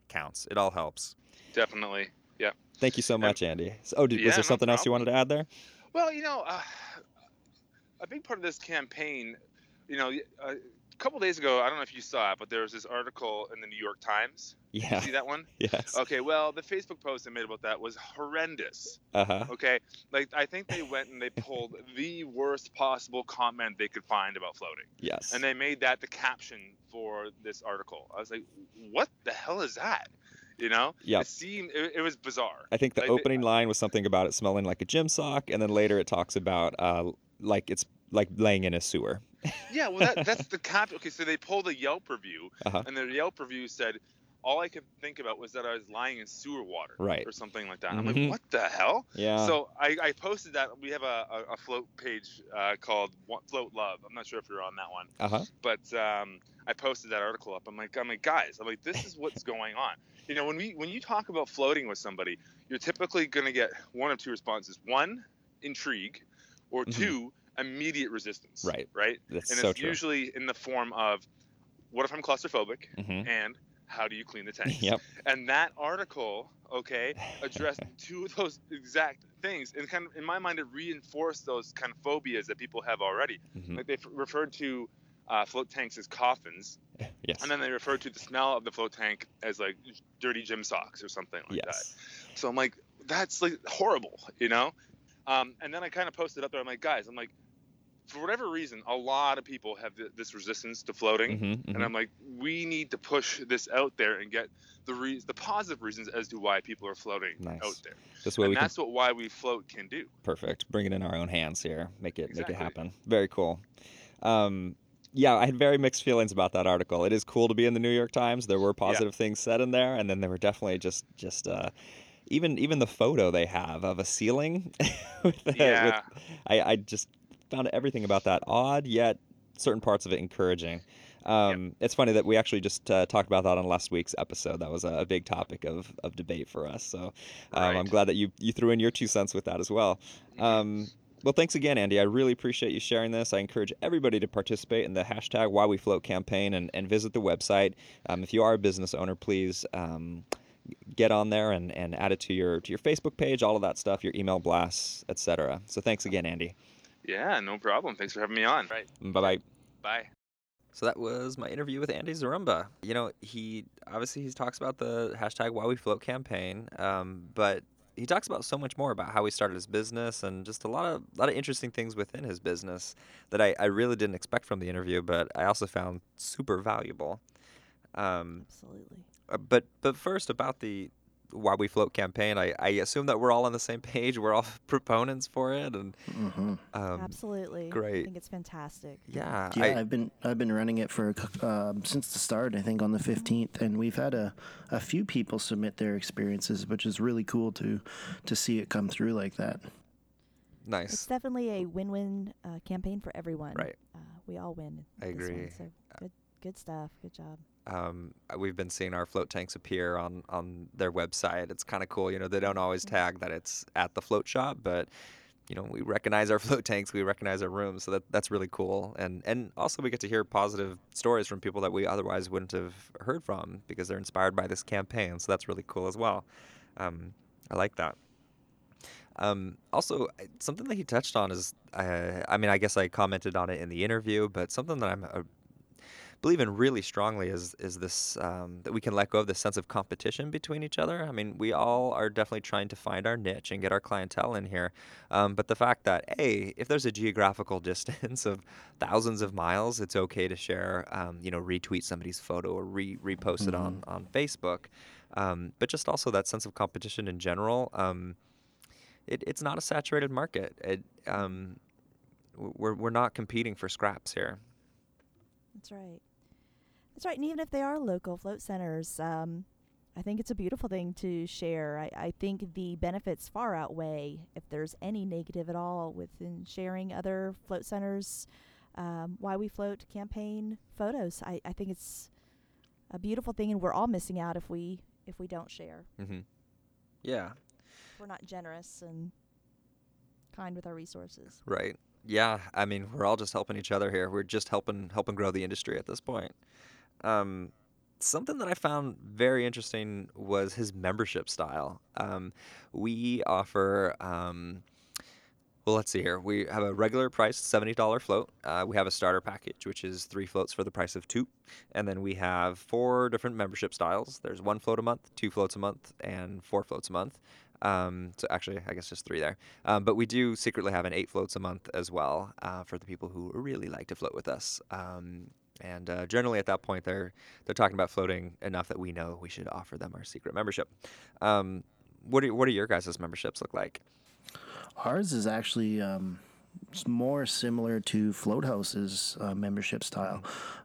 counts. It all helps. Definitely. Yeah. Thank you so much, Andy. So- Oh, did, Yeah, was there no something else you wanted to add there? Well, you know, uh, a big part of this campaign, you know, uh, a couple days ago, I don't know if you saw it, but there was this article in the New York Times. Yeah. See that one? Yes. Okay. Well, the Facebook post I made about that was horrendous. Uh huh. Okay, like I think they went and they pulled the worst possible comment they could find about floating, Yes. and they made that the caption for this article. I was like, what the hell is that? You know? yeah, It seemed it, it was bizarre. I think the like opening line was something about it smelling like a gym sock, and then later it talks about uh, like it's like laying in a sewer. Yeah, well, that, that's the cap. Okay, so they pulled a Yelp review, Uh-huh. and the Yelp review said. All I could think about was that I was lying in sewer water, Right. or something like that. I'm Mhm. like, what the hell? Yeah. So I, I posted that. We have a, a, a float page uh, called Float Love. I'm not sure if you're on that one. uh huh. but um, I posted that article up. I'm like, I'm like, guys, I'm like, this is what's going on. You know, when we when you talk about floating with somebody, you're typically going to get one of two responses: one, intrigue, or Mhm. two, immediate resistance. Right. Right. That's and so it's true. usually in the form of, what if I'm claustrophobic, hmm and how do you clean the tanks? Yep. And that article, okay, addressed two of those exact things, and kind of in my mind, it reinforced those kind of phobias that people have already. hmm Like they referred to uh, float tanks as coffins, Yes. and then they refer to the smell of the float tank as like dirty gym socks or something like yes. that. So I'm like, that's like horrible, you know. Um, and then I kind of posted up there. I'm like, guys, I'm like, for whatever reason, a lot of people have th- this resistance to floating, Mhm, mhm. and I'm like, we need to push this out there and get the re- the positive reasons as to why people are floating Nice. out there. This way and we can that's what why we float can do. Perfect. Bring it in our own hands here. Make it make it happen. Very cool. Um, yeah, I had very mixed feelings about that article. It is cool to be in the New York Times. There were positive things said in there, and then there were definitely just just uh, even even the photo they have of a ceiling. with, the- with- Yeah. I, I just found everything about that odd, yet certain parts of it encouraging. Um, It's funny that we actually just uh, talked about that on last week's episode. That was a, a big topic of, of debate for us. So um, I'm glad that you, you threw in your two cents with that as well. Um, well, thanks again, Andy. I really appreciate you sharing this. I encourage everybody to participate in the hashtag Why We Float campaign and, and visit the website. Um, if you are a business owner, please um, get on there and, and add it to your to your Facebook page, all of that stuff, your email blasts, etc. So thanks again, Andy. Yeah, no problem. Thanks for having me on. Right. Bye bye. Bye. So that was my interview with Andy Zaremba. You know, he obviously he talks about the hashtag Why We Float campaign, um, but he talks about so much more about how he started his business and just a lot of lot of interesting things within his business that I, I really didn't expect from the interview, but I also found super valuable. Um, Absolutely. uh, but but first about the Why We Float campaign, I, I assume that we're all on the same page. We're all proponents for it, and hmm um, Absolutely. Great. I think it's fantastic. yeah, Yeah, I, I, have been I've been running it for a cou- um, since the start. I think on the fifteenth, and we've had a, a few people submit their experiences, which is really cool to to see it come through like that. Nice. It's definitely a win-win uh, campaign for everyone. Right. Uh, we all win. I with this one, agree. so good, good stuff. Good job. Um, we've been seeing our float tanks appear on on their website. It's kind of cool. You know, they don't always tag that it's at the float shop, but you know, we recognize our float tanks, we recognize our rooms, so that that's really cool. And and also we get to hear positive stories from people that we otherwise wouldn't have heard from because they're inspired by this campaign. So that's really cool as well. Um, I like that. Um, also, something that he touched on is, uh, I mean, I guess I commented on it in the interview, but something that I'm uh, believe in really strongly is is this um, that we can let go of this sense of competition between each other. I mean, we all are definitely trying to find our niche and get our clientele in here. Um, but the fact that a if there's a geographical distance of thousands of miles, it's okay to share, um, you know, retweet somebody's photo or re repost it on on Facebook. Um, but just also that sense of competition in general. Um, it, it's not a saturated market. It, um, we're, we're not competing for scraps here. That's right. That's right. And even if they are local float centers, um, I think it's a beautiful thing to share. I, I think the benefits far outweigh if there's any negative at all within sharing other float centers. Um, why we float campaign photos. I, I think it's a beautiful thing, and we're all missing out if we if we don't share. Mm-hmm. Yeah, we're not generous and kind with our resources. right. Yeah, I mean, we're all just helping each other here. We're just helping helping grow the industry at this point. Um, something that I found very interesting was his membership style. Um, we offer. Um, well, let's see here. We have a regular price, $70 float. Uh, we have a starter package, which is three floats for the price of two. And then we have four different membership styles. There's one float a month, two floats a month, and four floats a month. Um, so actually, I guess just three there. Um, but we do secretly have an eight floats a month as well uh, for the people who really like to float with us. Um, and uh, generally, at that point, they're they're talking about floating enough that we know we should offer them our secret membership. Um, what do what do your guys' memberships look like? Ours is actually um, more similar to Float House's uh, membership style.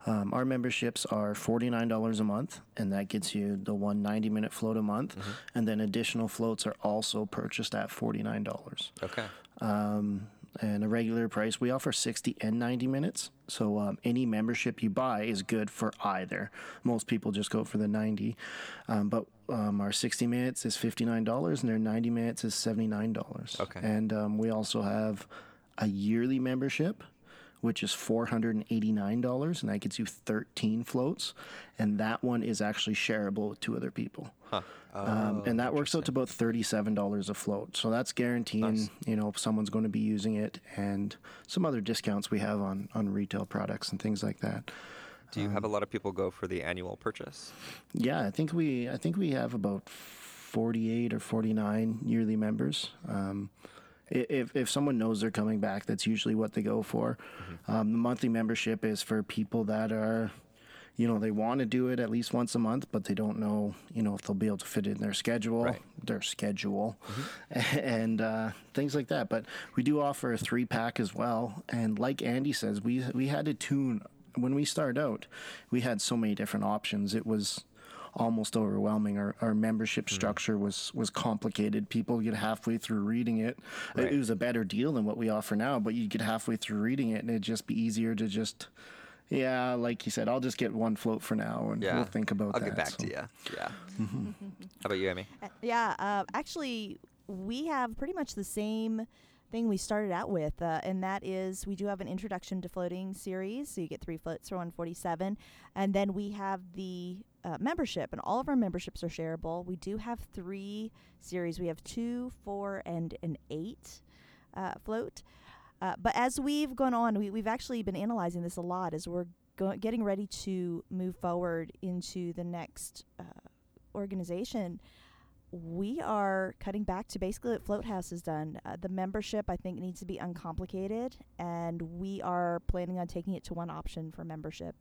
Um, our memberships are $49 a month, and that gets you the one 90 minute float a month. And then additional floats are also purchased at $49. Okay. Um, and a regular price, we offer 60 and 90 minutes. So um, any membership you buy is good for either. Most people just go for the 90. Um, but um, our 60 minutes is $59 and their 90 minutes is $79. Okay. And um, we also have a yearly membership, which is $489, and that gets you 13 floats. And that one is actually shareable with two other people. Huh. Um, and that works out to about thirty-seven dollars a float. So that's guaranteeing, Nice. you know, if someone's going to be using it, and some other discounts we have on on retail products and things like that. Do you have a lot of people go for the annual purchase? Yeah, I think we I think we have about forty-eight or forty-nine yearly members. Um, if if someone knows they're coming back, that's usually what they go for. Mm-hmm. Um, the monthly membership is for people that are, you know, they want to do it at least once a month, but they don't know, you know, if they'll be able to fit it in their schedule, right. their schedule, mm-hmm. and uh, things like that. But we do offer a three pack as well, and like Andy says, we we had to tune when we started out. We had so many different options. It was almost overwhelming. Our, our membership mm. structure was was complicated. People get halfway through reading it. Right. It was a better deal than what we offer now, but you get halfway through reading it, and it'd just be easier to just. Yeah, like you said, I'll just get one float for now, and yeah. we'll think about I'll that. I'll get back so. to you. Yeah. Mm-hmm. How about you, Amy? Uh, yeah, uh, actually, we have pretty much the same thing we started out with, uh, and that is we do have an introduction to floating series. So you get three floats for 147, and then we have the uh, membership, and all of our memberships are shareable. We do have three series. We have two, four, and an eight uh, float. Uh, but as we've gone on, we, we've actually been analyzing this a lot as we're go- getting ready to move forward into the next uh, organization we are cutting back to basically what Float House has done. Uh, the membership, I think, needs to be uncomplicated, and we are planning on taking it to one option for membership,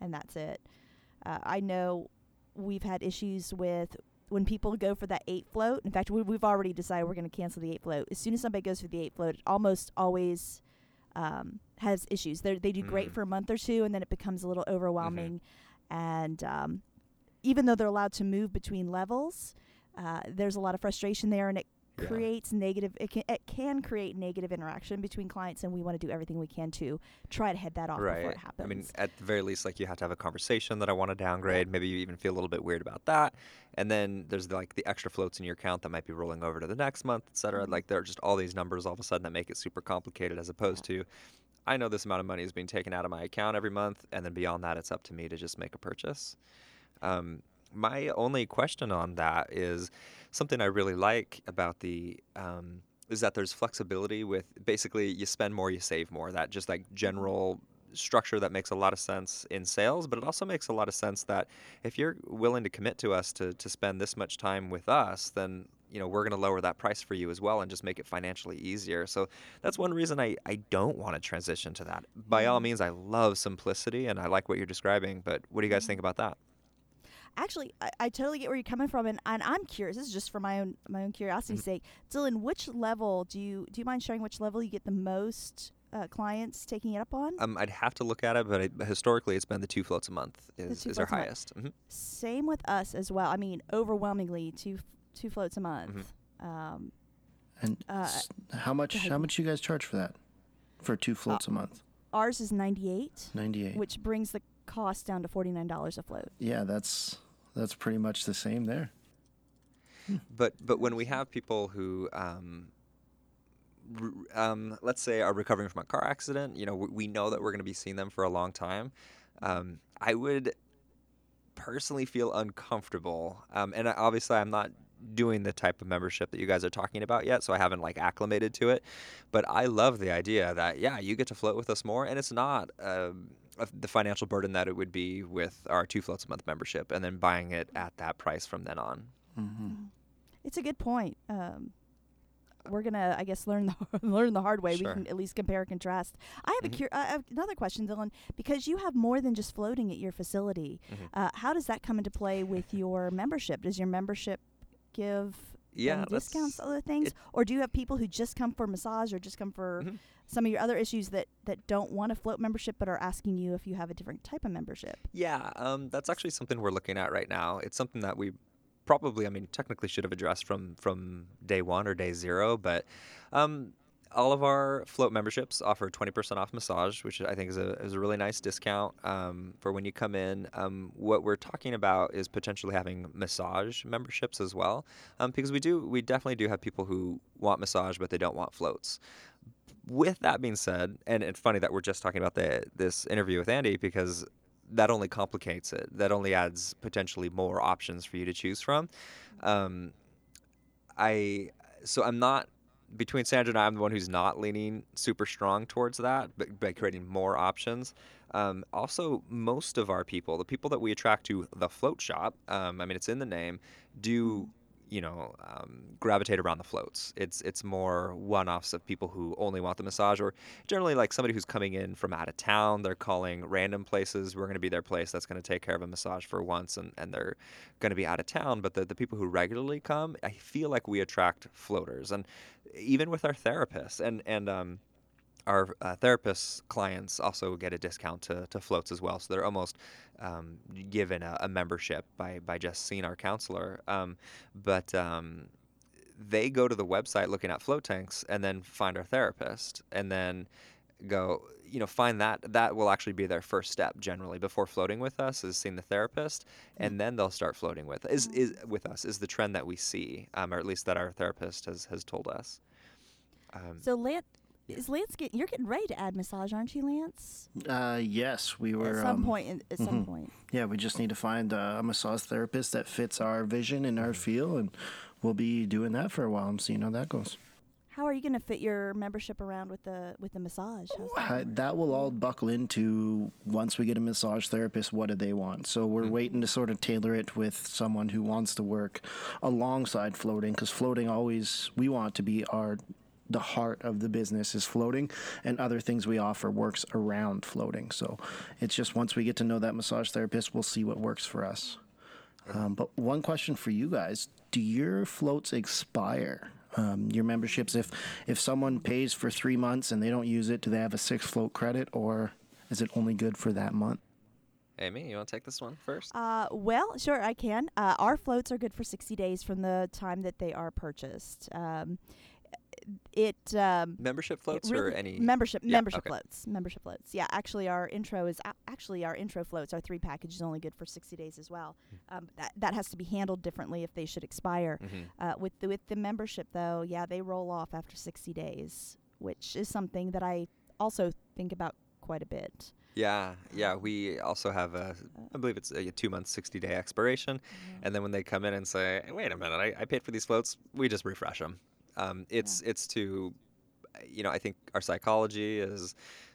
and that's it. Uh, I know we've had issues with when people go for that eight float. In fact, we, have already decided we're going to cancel the eight float. As soon as somebody goes for the eight float, it almost always um, has issues. They're, they do mm-hmm. great for a month or two, and then it becomes a little overwhelming. Mm-hmm. And um, even though they're allowed to move between levels, uh, there's a lot of frustration there, and it yeah. creates negative. It can, it can create negative interaction between clients, and we want to do everything we can to try to head that off right. before it happens. I mean, at the very least, like you have to have a conversation that I want to downgrade. Maybe you even feel a little bit weird about that, and then there's the, like the extra floats in your account that might be rolling over to the next month, et cetera. Mm-hmm. Like there are just all these numbers all of a sudden that make it super complicated, as opposed yeah. to. I know this amount of money is being taken out of my account every month, and then beyond that, it's up to me to just make a purchase. Um, my only question on that is something I really like about the um, is that there's flexibility with basically you spend more, you save more. That just like general structure that makes a lot of sense in sales, but it also makes a lot of sense that if you're willing to commit to us to, to spend this much time with us, then you know we're going to lower that price for you as well and just make it financially easier. So that's one reason I, I don't want to transition to that. By all mm-hmm. means, I love simplicity and I like what you're describing, but what do you guys think mm-hmm. about that? Actually, I, I, totally get where you're coming from, and, and I'm curious. This is just for my own my own curiosity's mm-hmm. sake. Dylan, which level do you do you mind sharing? Which level you get the most uh, clients taking it up on? Um, I'd have to look at it, but it, historically, it's been the two floats a month is, is our highest. Mm-hmm. Same with us as well. I mean, overwhelmingly two two floats a month. Mm-hmm. Um, and uh, how much how much you guys charge for that? For two floats uh, a month? Ours is ninety eight. Ninety eight. Which brings the cost down to forty nine dollars a float. Yeah, that's that's pretty much the same there. But but when we have people who um, um, let's say are recovering from a car accident, you know, we, we know that we're going to be seeing them for a long time. Um, I would personally feel uncomfortable, um, and obviously I'm not doing the type of membership that you guys are talking about yet, so I haven't like acclimated to it. But I love the idea that yeah, you get to float with us more, and it's not. Um, the financial burden that it would be with our two floats a month membership and then buying it at that price from then on. Mm-hmm. It's a good point. Um, we're gonna, I guess, learn the learn the hard way. Sure. We can at least compare and contrast. I have mm-hmm. a cur- I have another question, Dylan, because you have more than just floating at your facility. Mm-hmm. Uh, how does that come into play with your membership? Does your membership give yeah, discounts, other things, or do you have people who just come for massage or just come for mm-hmm some of your other issues that that don't want a float membership but are asking you if you have a different type of membership. Yeah, um, that's actually something we're looking at right now. It's something that we probably, I mean, technically should have addressed from from day one or day zero, but. Um, all of our float memberships offer 20% off massage, which I think is a, is a really nice discount um, for when you come in. Um, what we're talking about is potentially having massage memberships as well, um, because we do we definitely do have people who want massage but they don't want floats with that being said, and it's funny that we're just talking about the this interview with Andy because that only complicates it. That only adds potentially more options for you to choose from. Um, I so I'm not between Sandra and I. I'm the one who's not leaning super strong towards that, but by creating more options. Um, also, most of our people, the people that we attract to the float shop, um, I mean, it's in the name, do you know, um, gravitate around the floats. It's it's more one-offs of people who only want the massage, or generally like somebody who's coming in from out of town. They're calling random places. We're going to be their place that's going to take care of a massage for once, and, and they're going to be out of town. But the, the people who regularly come, I feel like we attract floaters, and even with our therapists, and and um, our uh, therapist clients also get a discount to, to floats as well. So they're almost um, given a, a, membership by, by just seeing our counselor. Um, but um, they go to the website looking at float tanks and then find our therapist and then go, you know, find that. That will actually be their first step generally before floating with us is seeing the therapist, and mm. then they'll start floating with is is with us is the trend that we see, um, or at least that our therapist has has told us. Um, so Lance, is Lance getting? You're getting ready to add massage, aren't you, Lance? Uh, yes, we were. At some um, point. In, at mm-hmm. some point. Yeah, we just need to find uh, a massage therapist that fits our vision and our mm-hmm. feel, and we'll be doing that for a while and seeing how that goes. How are you going to fit your membership around with the with the massage? That? that? will all buckle into once we get a massage therapist. What do they want? So we're mm-hmm. waiting to sort of tailor it with someone who wants to work alongside floating because floating always we want to be our the heart of the business is floating and other things we offer works around floating so it's just once we get to know that massage therapist we'll see what works for us um, but one question for you guys do your floats expire um, your memberships if if someone pays for three months and they don't use it do they have a six float credit or is it only good for that month Amy, you want to take this one first? Uh, well, sure, I can. Uh, our floats are good for 60 days from the time that they are purchased. Um, it um, membership floats really, or any membership yeah, membership okay. floats membership floats yeah actually our intro is actually our intro floats our three package is only good for 60 days as well mm-hmm. um, that, that has to be handled differently if they should expire mm-hmm. uh, with the with the membership though yeah they roll off after 60 days which is something that I also think about quite a bit yeah, yeah. We also have a, I believe it's a two month, 60 day expiration. Mm-hmm. And then when they come in and say, wait a minute, I, I paid for these floats, we just refresh them. Um, it's yeah. it's to, you know, I think our psychology is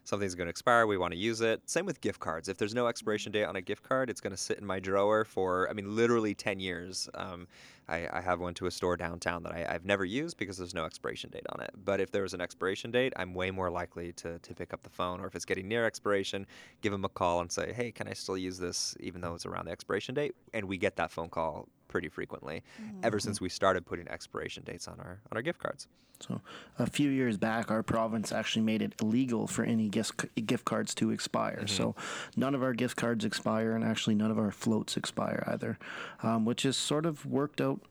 something's going to expire. We want to use it. Same with gift cards. If there's no expiration date on a gift card, it's going to sit in my drawer for, I mean, literally 10 years. Um, I, I, have one to a store downtown that I, have never used because there's no expiration date on it. But if there was an expiration date, I'm way more likely to, to pick up the phone, or if it's getting near expiration, give them a call and say, hey, can I still use this even though it's around the expiration date? And we get that phone call pretty frequently mm-hmm. ever since we started putting expiration dates on our on our gift cards. So, a few years back, our province actually made it illegal for any gift gift cards to expire. Mm-hmm. So, none of our gift cards expire, and actually none of our floats expire either, um, which has sort of worked out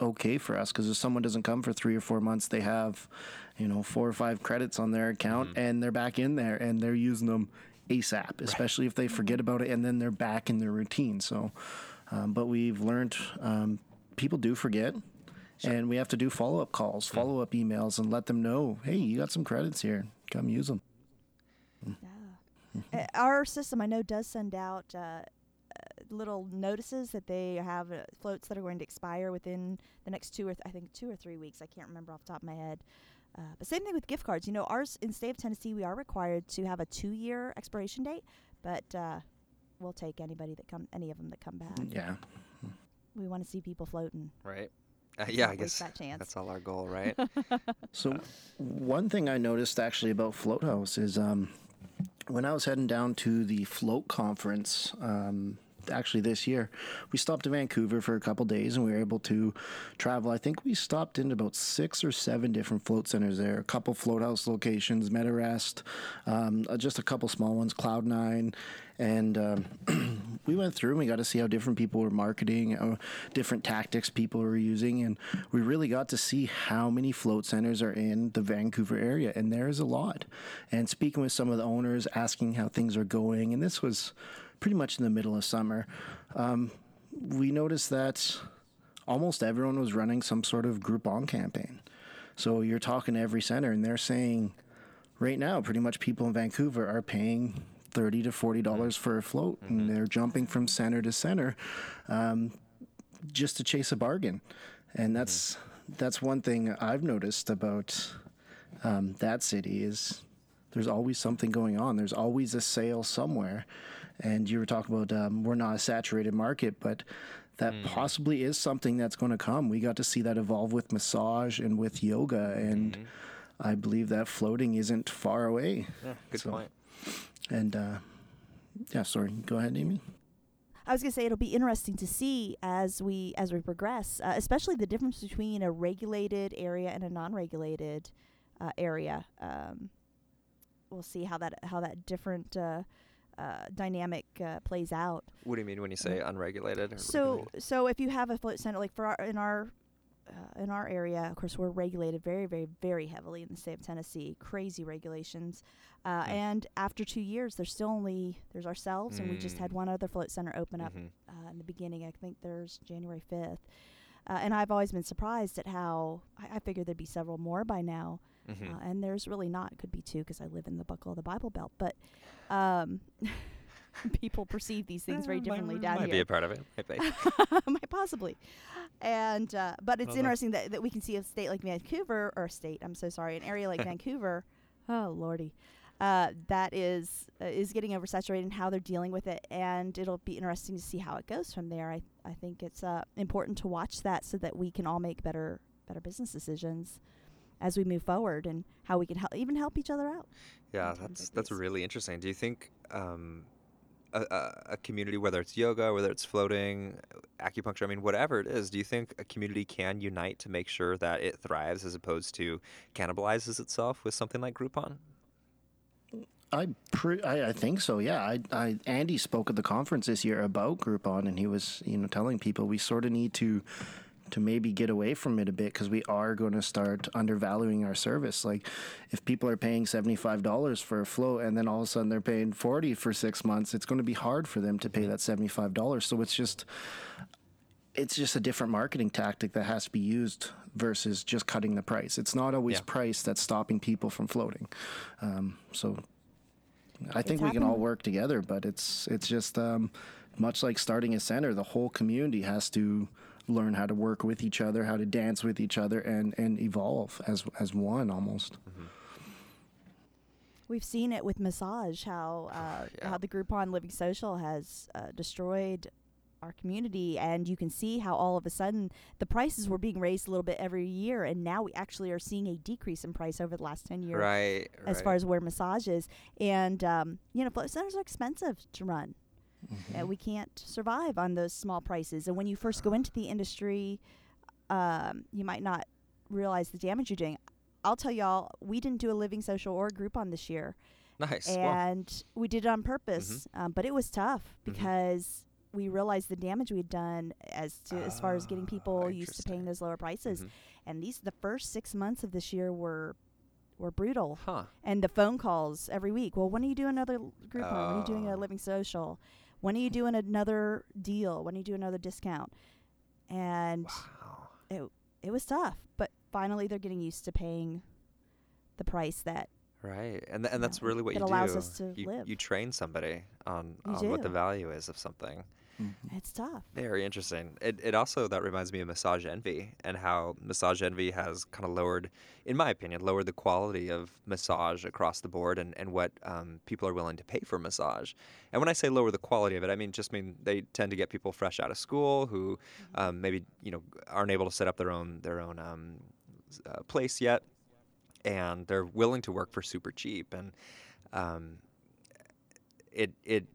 okay for us because if someone doesn't come for three or four months, they have, you know, four or five credits on their account, mm-hmm. and they're back in there, and they're using them ASAP, especially right. if they forget about it, and then they're back in their routine. So. Um, but we've learned um, people do forget. Sure. And we have to do follow up calls, follow up emails, and let them know, hey, you got some credits here. Come use them. Yeah. Mm-hmm. Our system, I know, does send out uh, uh, little notices that they have uh, floats that are going to expire within the next two or th- I think two or three weeks. I can't remember off the top of my head. Uh, but same thing with gift cards. You know, ours in state of Tennessee, we are required to have a two-year expiration date, but uh, we'll take anybody that come, any of them that come back. Yeah. We want to see people floating. Right. Uh, yeah, I guess that that's all our goal, right? so, one thing I noticed actually about Float House is um, when I was heading down to the Float conference um, actually this year. We stopped in Vancouver for a couple days and we were able to travel. I think we stopped in about six or seven different float centers there, a couple float house locations, MetaRest, um, uh, just a couple small ones, Cloud Nine. And um, we went through and we got to see how different people were marketing, uh, different tactics people were using. And we really got to see how many float centers are in the Vancouver area. And there's a lot. And speaking with some of the owners, asking how things are going. And this was pretty much in the middle of summer, um, we noticed that almost everyone was running some sort of Groupon campaign. So you're talking to every center, and they're saying right now, pretty much people in Vancouver are paying thirty to forty dollars for a float, mm-hmm. and they're jumping from center to center um, just to chase a bargain. And that's mm-hmm. that's one thing I've noticed about um, that city is there's always something going on. There's always a sale somewhere, and you were talking about um, we're not a saturated market, but that Mm. possibly is something that's going to come. We got to see that evolve with massage and with yoga, and Mhm. I believe that floating isn't far away. Yeah, good So- point. And uh, yeah, sorry, go ahead, Amy. I was gonna say it'll be interesting to see as we as we progress, uh, especially the difference between a regulated area and a non-regulated uh, area. Um, we'll see how that how that different uh, uh, dynamic uh, plays out. What do you mean when you say unregulated? Or So so if you have a float center like for our in our uh, in our area, of course, we're regulated very, very, very heavily in the state of Tennessee. Crazy regulations, uh, Hmm. and after two years, there's still only there's ourselves, and we just had Mm. one other float center open up Mhm. uh, in the beginning. I think there's January 5th. Uh, and I've always been surprised at how I, I figured there'd be several more by now, Mhm. uh, and there's really not. Could be two because I live in the buckle of the Bible Belt, but um, people perceive these things very Eh, might- differently down might here. be a part of it. Might. Might possibly. And uh, but it's Well, interesting that, that we can see a state like Vancouver or a state, I'm so sorry, an area like Vancouver. Oh lordy. Uh, that is uh, is getting oversaturated and how they're dealing with it, and it'll be interesting to see how it goes from there. I I think it's uh, important to watch that so that we can all make better better business decisions as we move forward, and how we can help even help each other out. Yeah, that's that's really interesting. Do you think um, a, a, a community, whether it's yoga, whether it's floating, acupuncture, I mean, whatever it is, do you think a community can unite to make sure that it thrives as opposed to cannibalizes itself with something like Groupon? I, pre- I I think so. Yeah, I, I Andy spoke at the conference this year about Groupon, and he was you know telling people we sort of need to to maybe get away from it a bit because we are going to start undervaluing our service. Like if people are paying seventy five dollars for a float, and then all of a sudden they're paying forty for six months, it's going to be hard for them to pay that seventy five dollars. So it's just it's just a different marketing tactic that has to be used versus just cutting the price. It's not always Yeah. price that's stopping people from floating. Um, so I think we can all work together, but it's it's just um, much like starting a center. The whole community has to learn how to work with each other, how to dance with each other, and and evolve as as one almost. We've seen it with massage, how uh, Yeah. how the Groupon Living Social has uh, destroyed our community, and you can see how all of a sudden the prices were being raised a little bit every year, and now we actually are seeing a decrease in price over the last ten years, Right. as far as where massage is. And um, you know, float centers are expensive to run. Uh, we can't survive on those small prices, and when you first go into the industry, um, you might not realize the damage you're doing. I'll tell y'all, we didn't do a living social or a Groupon this year nice. Well, and we did it on purpose. Um, but it was tough because we realized the damage we had done as to as far as getting Ah, people used to paying those lower prices. Mhm. And these the first six months of this year were were brutal. huh. And the phone calls every week. Well, when are you doing another Groupon? when are you doing a Oh. living social? When are you doing another deal? When are you doing another discount? And Wow. it it was tough, but finally they're getting used to paying the price that Right, and th- and that's Yeah, really what you allows do. us to you, live. you train somebody on, You on what the value is of something. It's tough. Very interesting. It, it also that reminds me of Massage Envy and how Massage Envy has kind of lowered, in my opinion, lowered the quality of massage across the board and, and what um, people are willing to pay for massage. And when I say lower the quality of it, I mean just mean they tend to get people fresh out of school who um, maybe you know aren't able to set up their own their own um, uh, place yet, and they're willing to work for super cheap and. Um, it it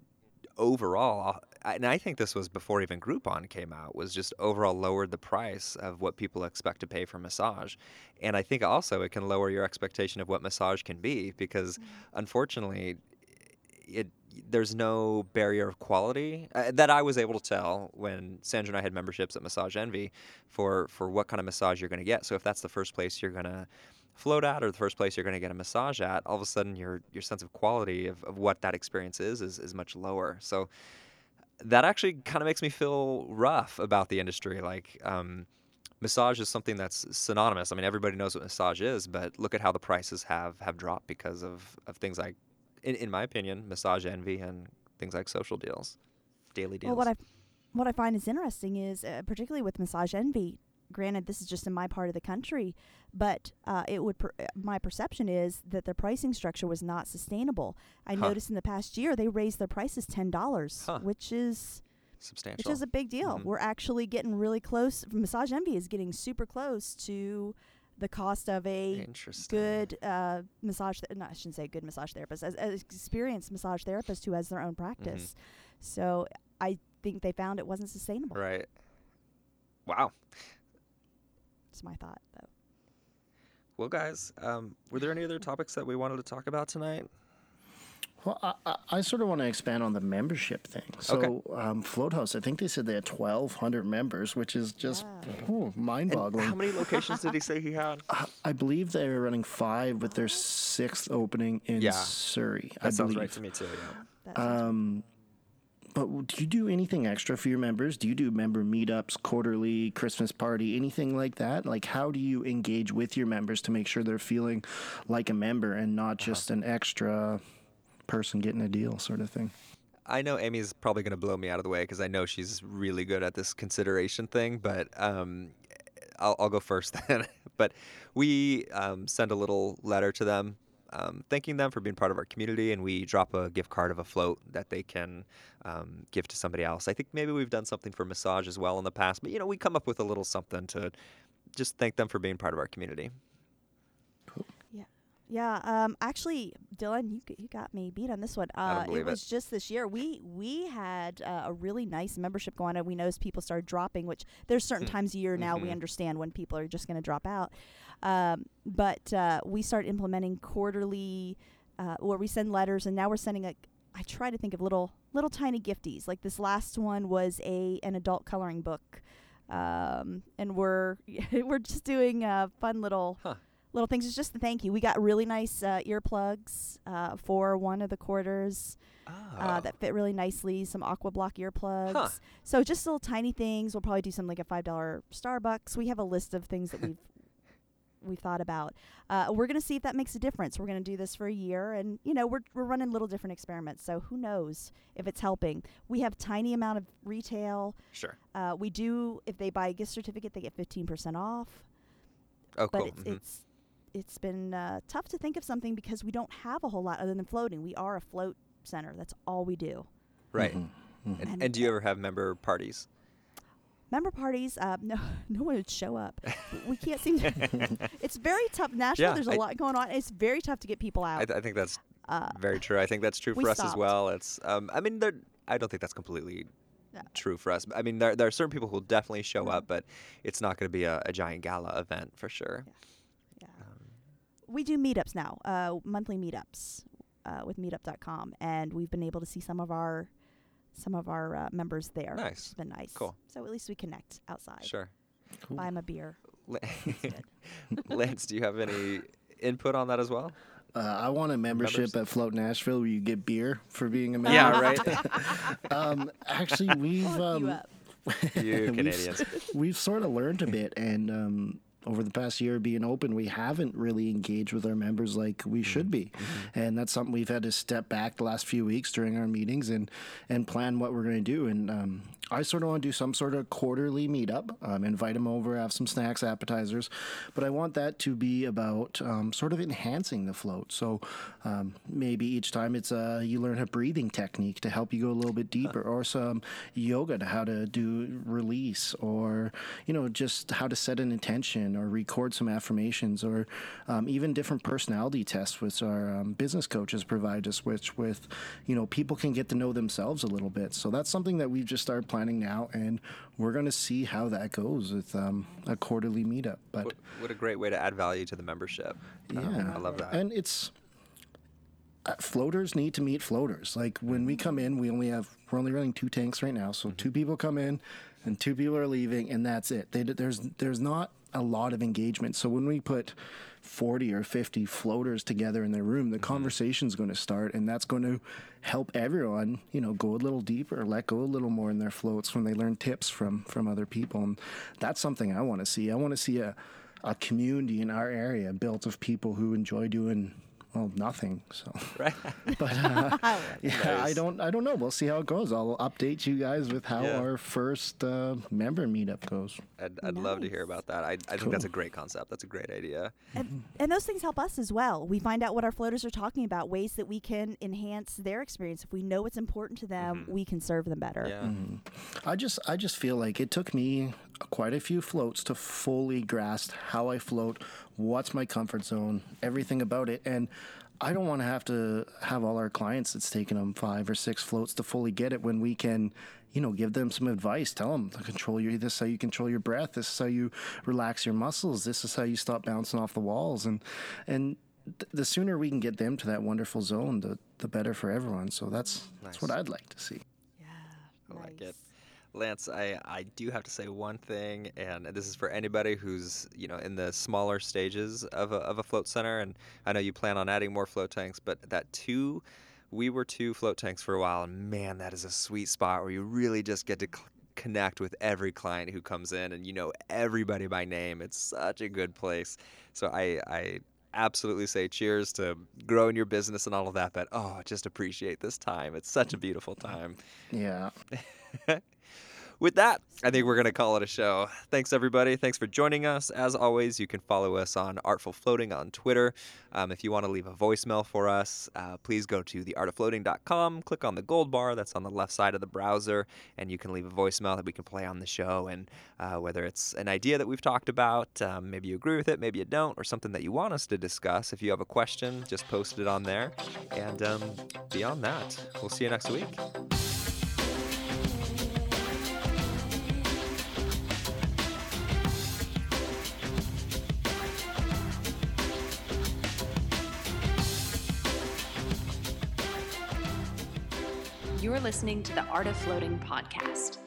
overall, I- and I think this was before even Groupon came out, was just overall lowered the price of what people expect to pay for massage. And I think also it can lower your expectation of what massage can be because unfortunately, it there's no barrier of quality uh, that I was able to tell when Sandra and I had memberships at Massage Envy for for what kind of massage you're going to get. So if that's the first place you're going to float at or the first place you're going to get a massage at, all of a sudden your your sense of quality of, of what that experience is, is is much lower. So that actually kind of makes me feel rough about the industry. Like um, massage is something that's synonymous. I mean, everybody knows what massage is, but look at how the prices have have dropped because of of things like, in, in my opinion, massage envy and things like social deals, daily deals. Well, what I what I find is interesting is uh, particularly with massage envy. Granted, this is just in my part of the country, but uh, it would. Per- uh, my perception is that their pricing structure was not sustainable. I Huh. noticed in the past year they raised their prices ten dollars, Huh. which is substantial. which is a big deal. Mhm. We're actually getting really close. Massage Envy is getting super close to the cost of a good uh, massage. Th- no, I shouldn't say good massage therapist, as an experienced massage therapist who has their own practice. So I think they found it wasn't sustainable. Right. Wow. It's my thought, though. Well, guys, um, were there any other topics that we wanted to talk about tonight? Well, I, I, I sort of want to expand on the membership thing. So, Okay. um, Float House, I think they said they had 1,200 members, which is just Wow. mind And boggling. how many locations did he say he had? I- I believe they were running five with their sixth opening in Yeah. Surrey. That I sounds believe. right to me too. Yeah. That sounds Um, but do you do anything extra for your members? Do you do member meetups, quarterly, Christmas party, anything like that? Like, how do you engage with your members to make sure they're feeling like a member and not just an extra person getting a deal, sort of thing? I know Amy's probably going to blow me out of the way because I know she's really good at this consideration thing, but um, I'll, I'll go first then. but we um, send a little letter to them um, thanking them for being part of our community, and we drop a gift card of a float that they can um, give to somebody else. I think maybe we've done something for massage as well in the past, but you know, we come up with a little something to just thank them for being part of our community. Yeah, yeah. um, actually, Dylan, you you got me beat on this one. I don't Uh, believe it it. was just this year. We we had uh, a really nice membership going on. We noticed people started dropping, which there's certain Mm. times a year now we Mhm. understand when people are just going to drop out. Um, but uh, we start implementing quarterly, uh, where we send letters, and now we're sending a. I try to think of little little tiny gifties. Like this last one was a an adult coloring book, um, and we're we're just doing uh, fun little Huh. little things. It's just a thank you. We got really nice uh, earplugs uh, for one of the quarters uh, Oh. that fit really nicely. Some Aqua Block earplugs. Huh. So just little tiny things. We'll probably do something like a five dollar Starbucks. We have a list of things that we've we've thought about. Uh, we're gonna see if that makes a difference. We're gonna do this for a year, and you know we're we're running little different experiments. So who knows if it's helping? We have tiny amount of retail. Sure. Uh, we do if they buy a gift certificate, they get fifteen percent off Oh, but cool. it's, mhm. it's it's been uh, tough to think of something because we don't have a whole lot other than floating. We are a float center. That's all we do. Right. Mhm, mhm. And, And- and do you ever have member parties? Member parties, uh, no, no one would show up. we can't seem. To, it's very tough. Nashville, Yeah, there's a I- lot going on. It's very tough to get people out. I, th- I think that's uh, very true. I think that's true for us as well. It's, um, I mean. I don't think that's completely No. true for us. I mean, there there are certain people who will definitely show Mhm. up, but it's not going to be a, a giant gala event for sure. yeah. Um, we do meetups now, uh, monthly meetups uh, with Meetup.com, and we've been able to see some of our some of our uh, members there. which Nice. has been nice. Cool. So at least we connect outside. sure. Cool. Buy 'em a beer. Lance, do you have any input on that as well? Uh, I want a membership Members? at Float Nashville where you get beer for being a member. Yeah, right. um, actually, we've We'll hook you um, up. you we've- we've sort of learned a bit, and um, over the past year being open, we haven't really engaged with our members like we should be, and that's something we've had to step back the last few weeks during our meetings and and plan what we're going to do. And um, I sort of want to do some sort of quarterly meetup, um, invite them over, have some snacks, appetizers, but I want that to be about um, sort of enhancing the float. So um, maybe each time it's uh, you learn a breathing technique to help you go a little bit deeper, or some yoga to how to do release, or you know just how to set an intention, or record some affirmations, or um, even different personality tests, which our um, business coaches provide us, which with you know people can get to know themselves a little bit. So that's something that we've just started planning now, and we're going to see how that goes with um, a quarterly meetup. But what, what a great way to add value to the membership. Um, yeah, I love that. And it's uh, floaters need to meet floaters. Like when we come in, we only have we're only running two tanks right now, so Mm-hmm. two people come in, and two people are leaving, and that's it. They, there's there's not a lot of engagement. So when we put 40 or 50 floaters together in their room, the Mm-hmm. conversation's going to start, and that's going to help everyone, you know, go a little deeper, let go a little more in their floats when they learn tips from from other people. And that's something I want to see. I want to see a a community in our area built of people who enjoy doing well, nothing. So, Right. but uh, yeah, I don't, I don't know. We'll see how it goes. I'll update you guys with how Yeah. our first uh, member meetup goes. I'd, I'd love to hear about that. I, I think that's a great concept. That's a great idea. and, and those things help us as well. We find out what our floaters are talking about, ways that we can enhance their experience. If we know what's important to them, we can serve them better. Yeah. I just I just feel like it took me quite a few floats to fully grasp how I float, what's my comfort zone, everything about it, and I don't want to have to have all our clients that's taken them five or six floats to fully get it when we can, you know, give them some advice. Tell them to control your this is how you control your breath. This is how you relax your muscles. This is how you stop bouncing off the walls. And and th- the sooner we can get them to that wonderful zone, the the better for everyone. So that's that's what I'd like to see. Yeah. I like it. Lance, I, I do have to say one thing, and this is for anybody who's you know in the smaller stages of a, of a float center, and I know you plan on adding more float tanks, but that two, we were two float tanks for a while, and man, that is a sweet spot where you really just get to c- connect with every client who comes in, and you know everybody by name. It's such a good place. So I I absolutely say cheers to growing your business and all of that, but oh, just appreciate this time. It's such a beautiful time. Yeah. With that, I think we're going to call it a show. Thanks, everybody. Thanks for joining us. As always, you can follow us on Art of Floating on Twitter. Um, if you want to leave a voicemail for us, uh, please go to theartoffloating.com, click on the gold bar that's on the left side of the browser, and you can leave a voicemail that we can play on the show. And uh, whether it's an idea that we've talked about, um, maybe you agree with it, maybe you don't, or something that you want us to discuss, if you have a question, just post it on there. And um, beyond that, we'll see you next week. You're listening to the Art of Floating podcast.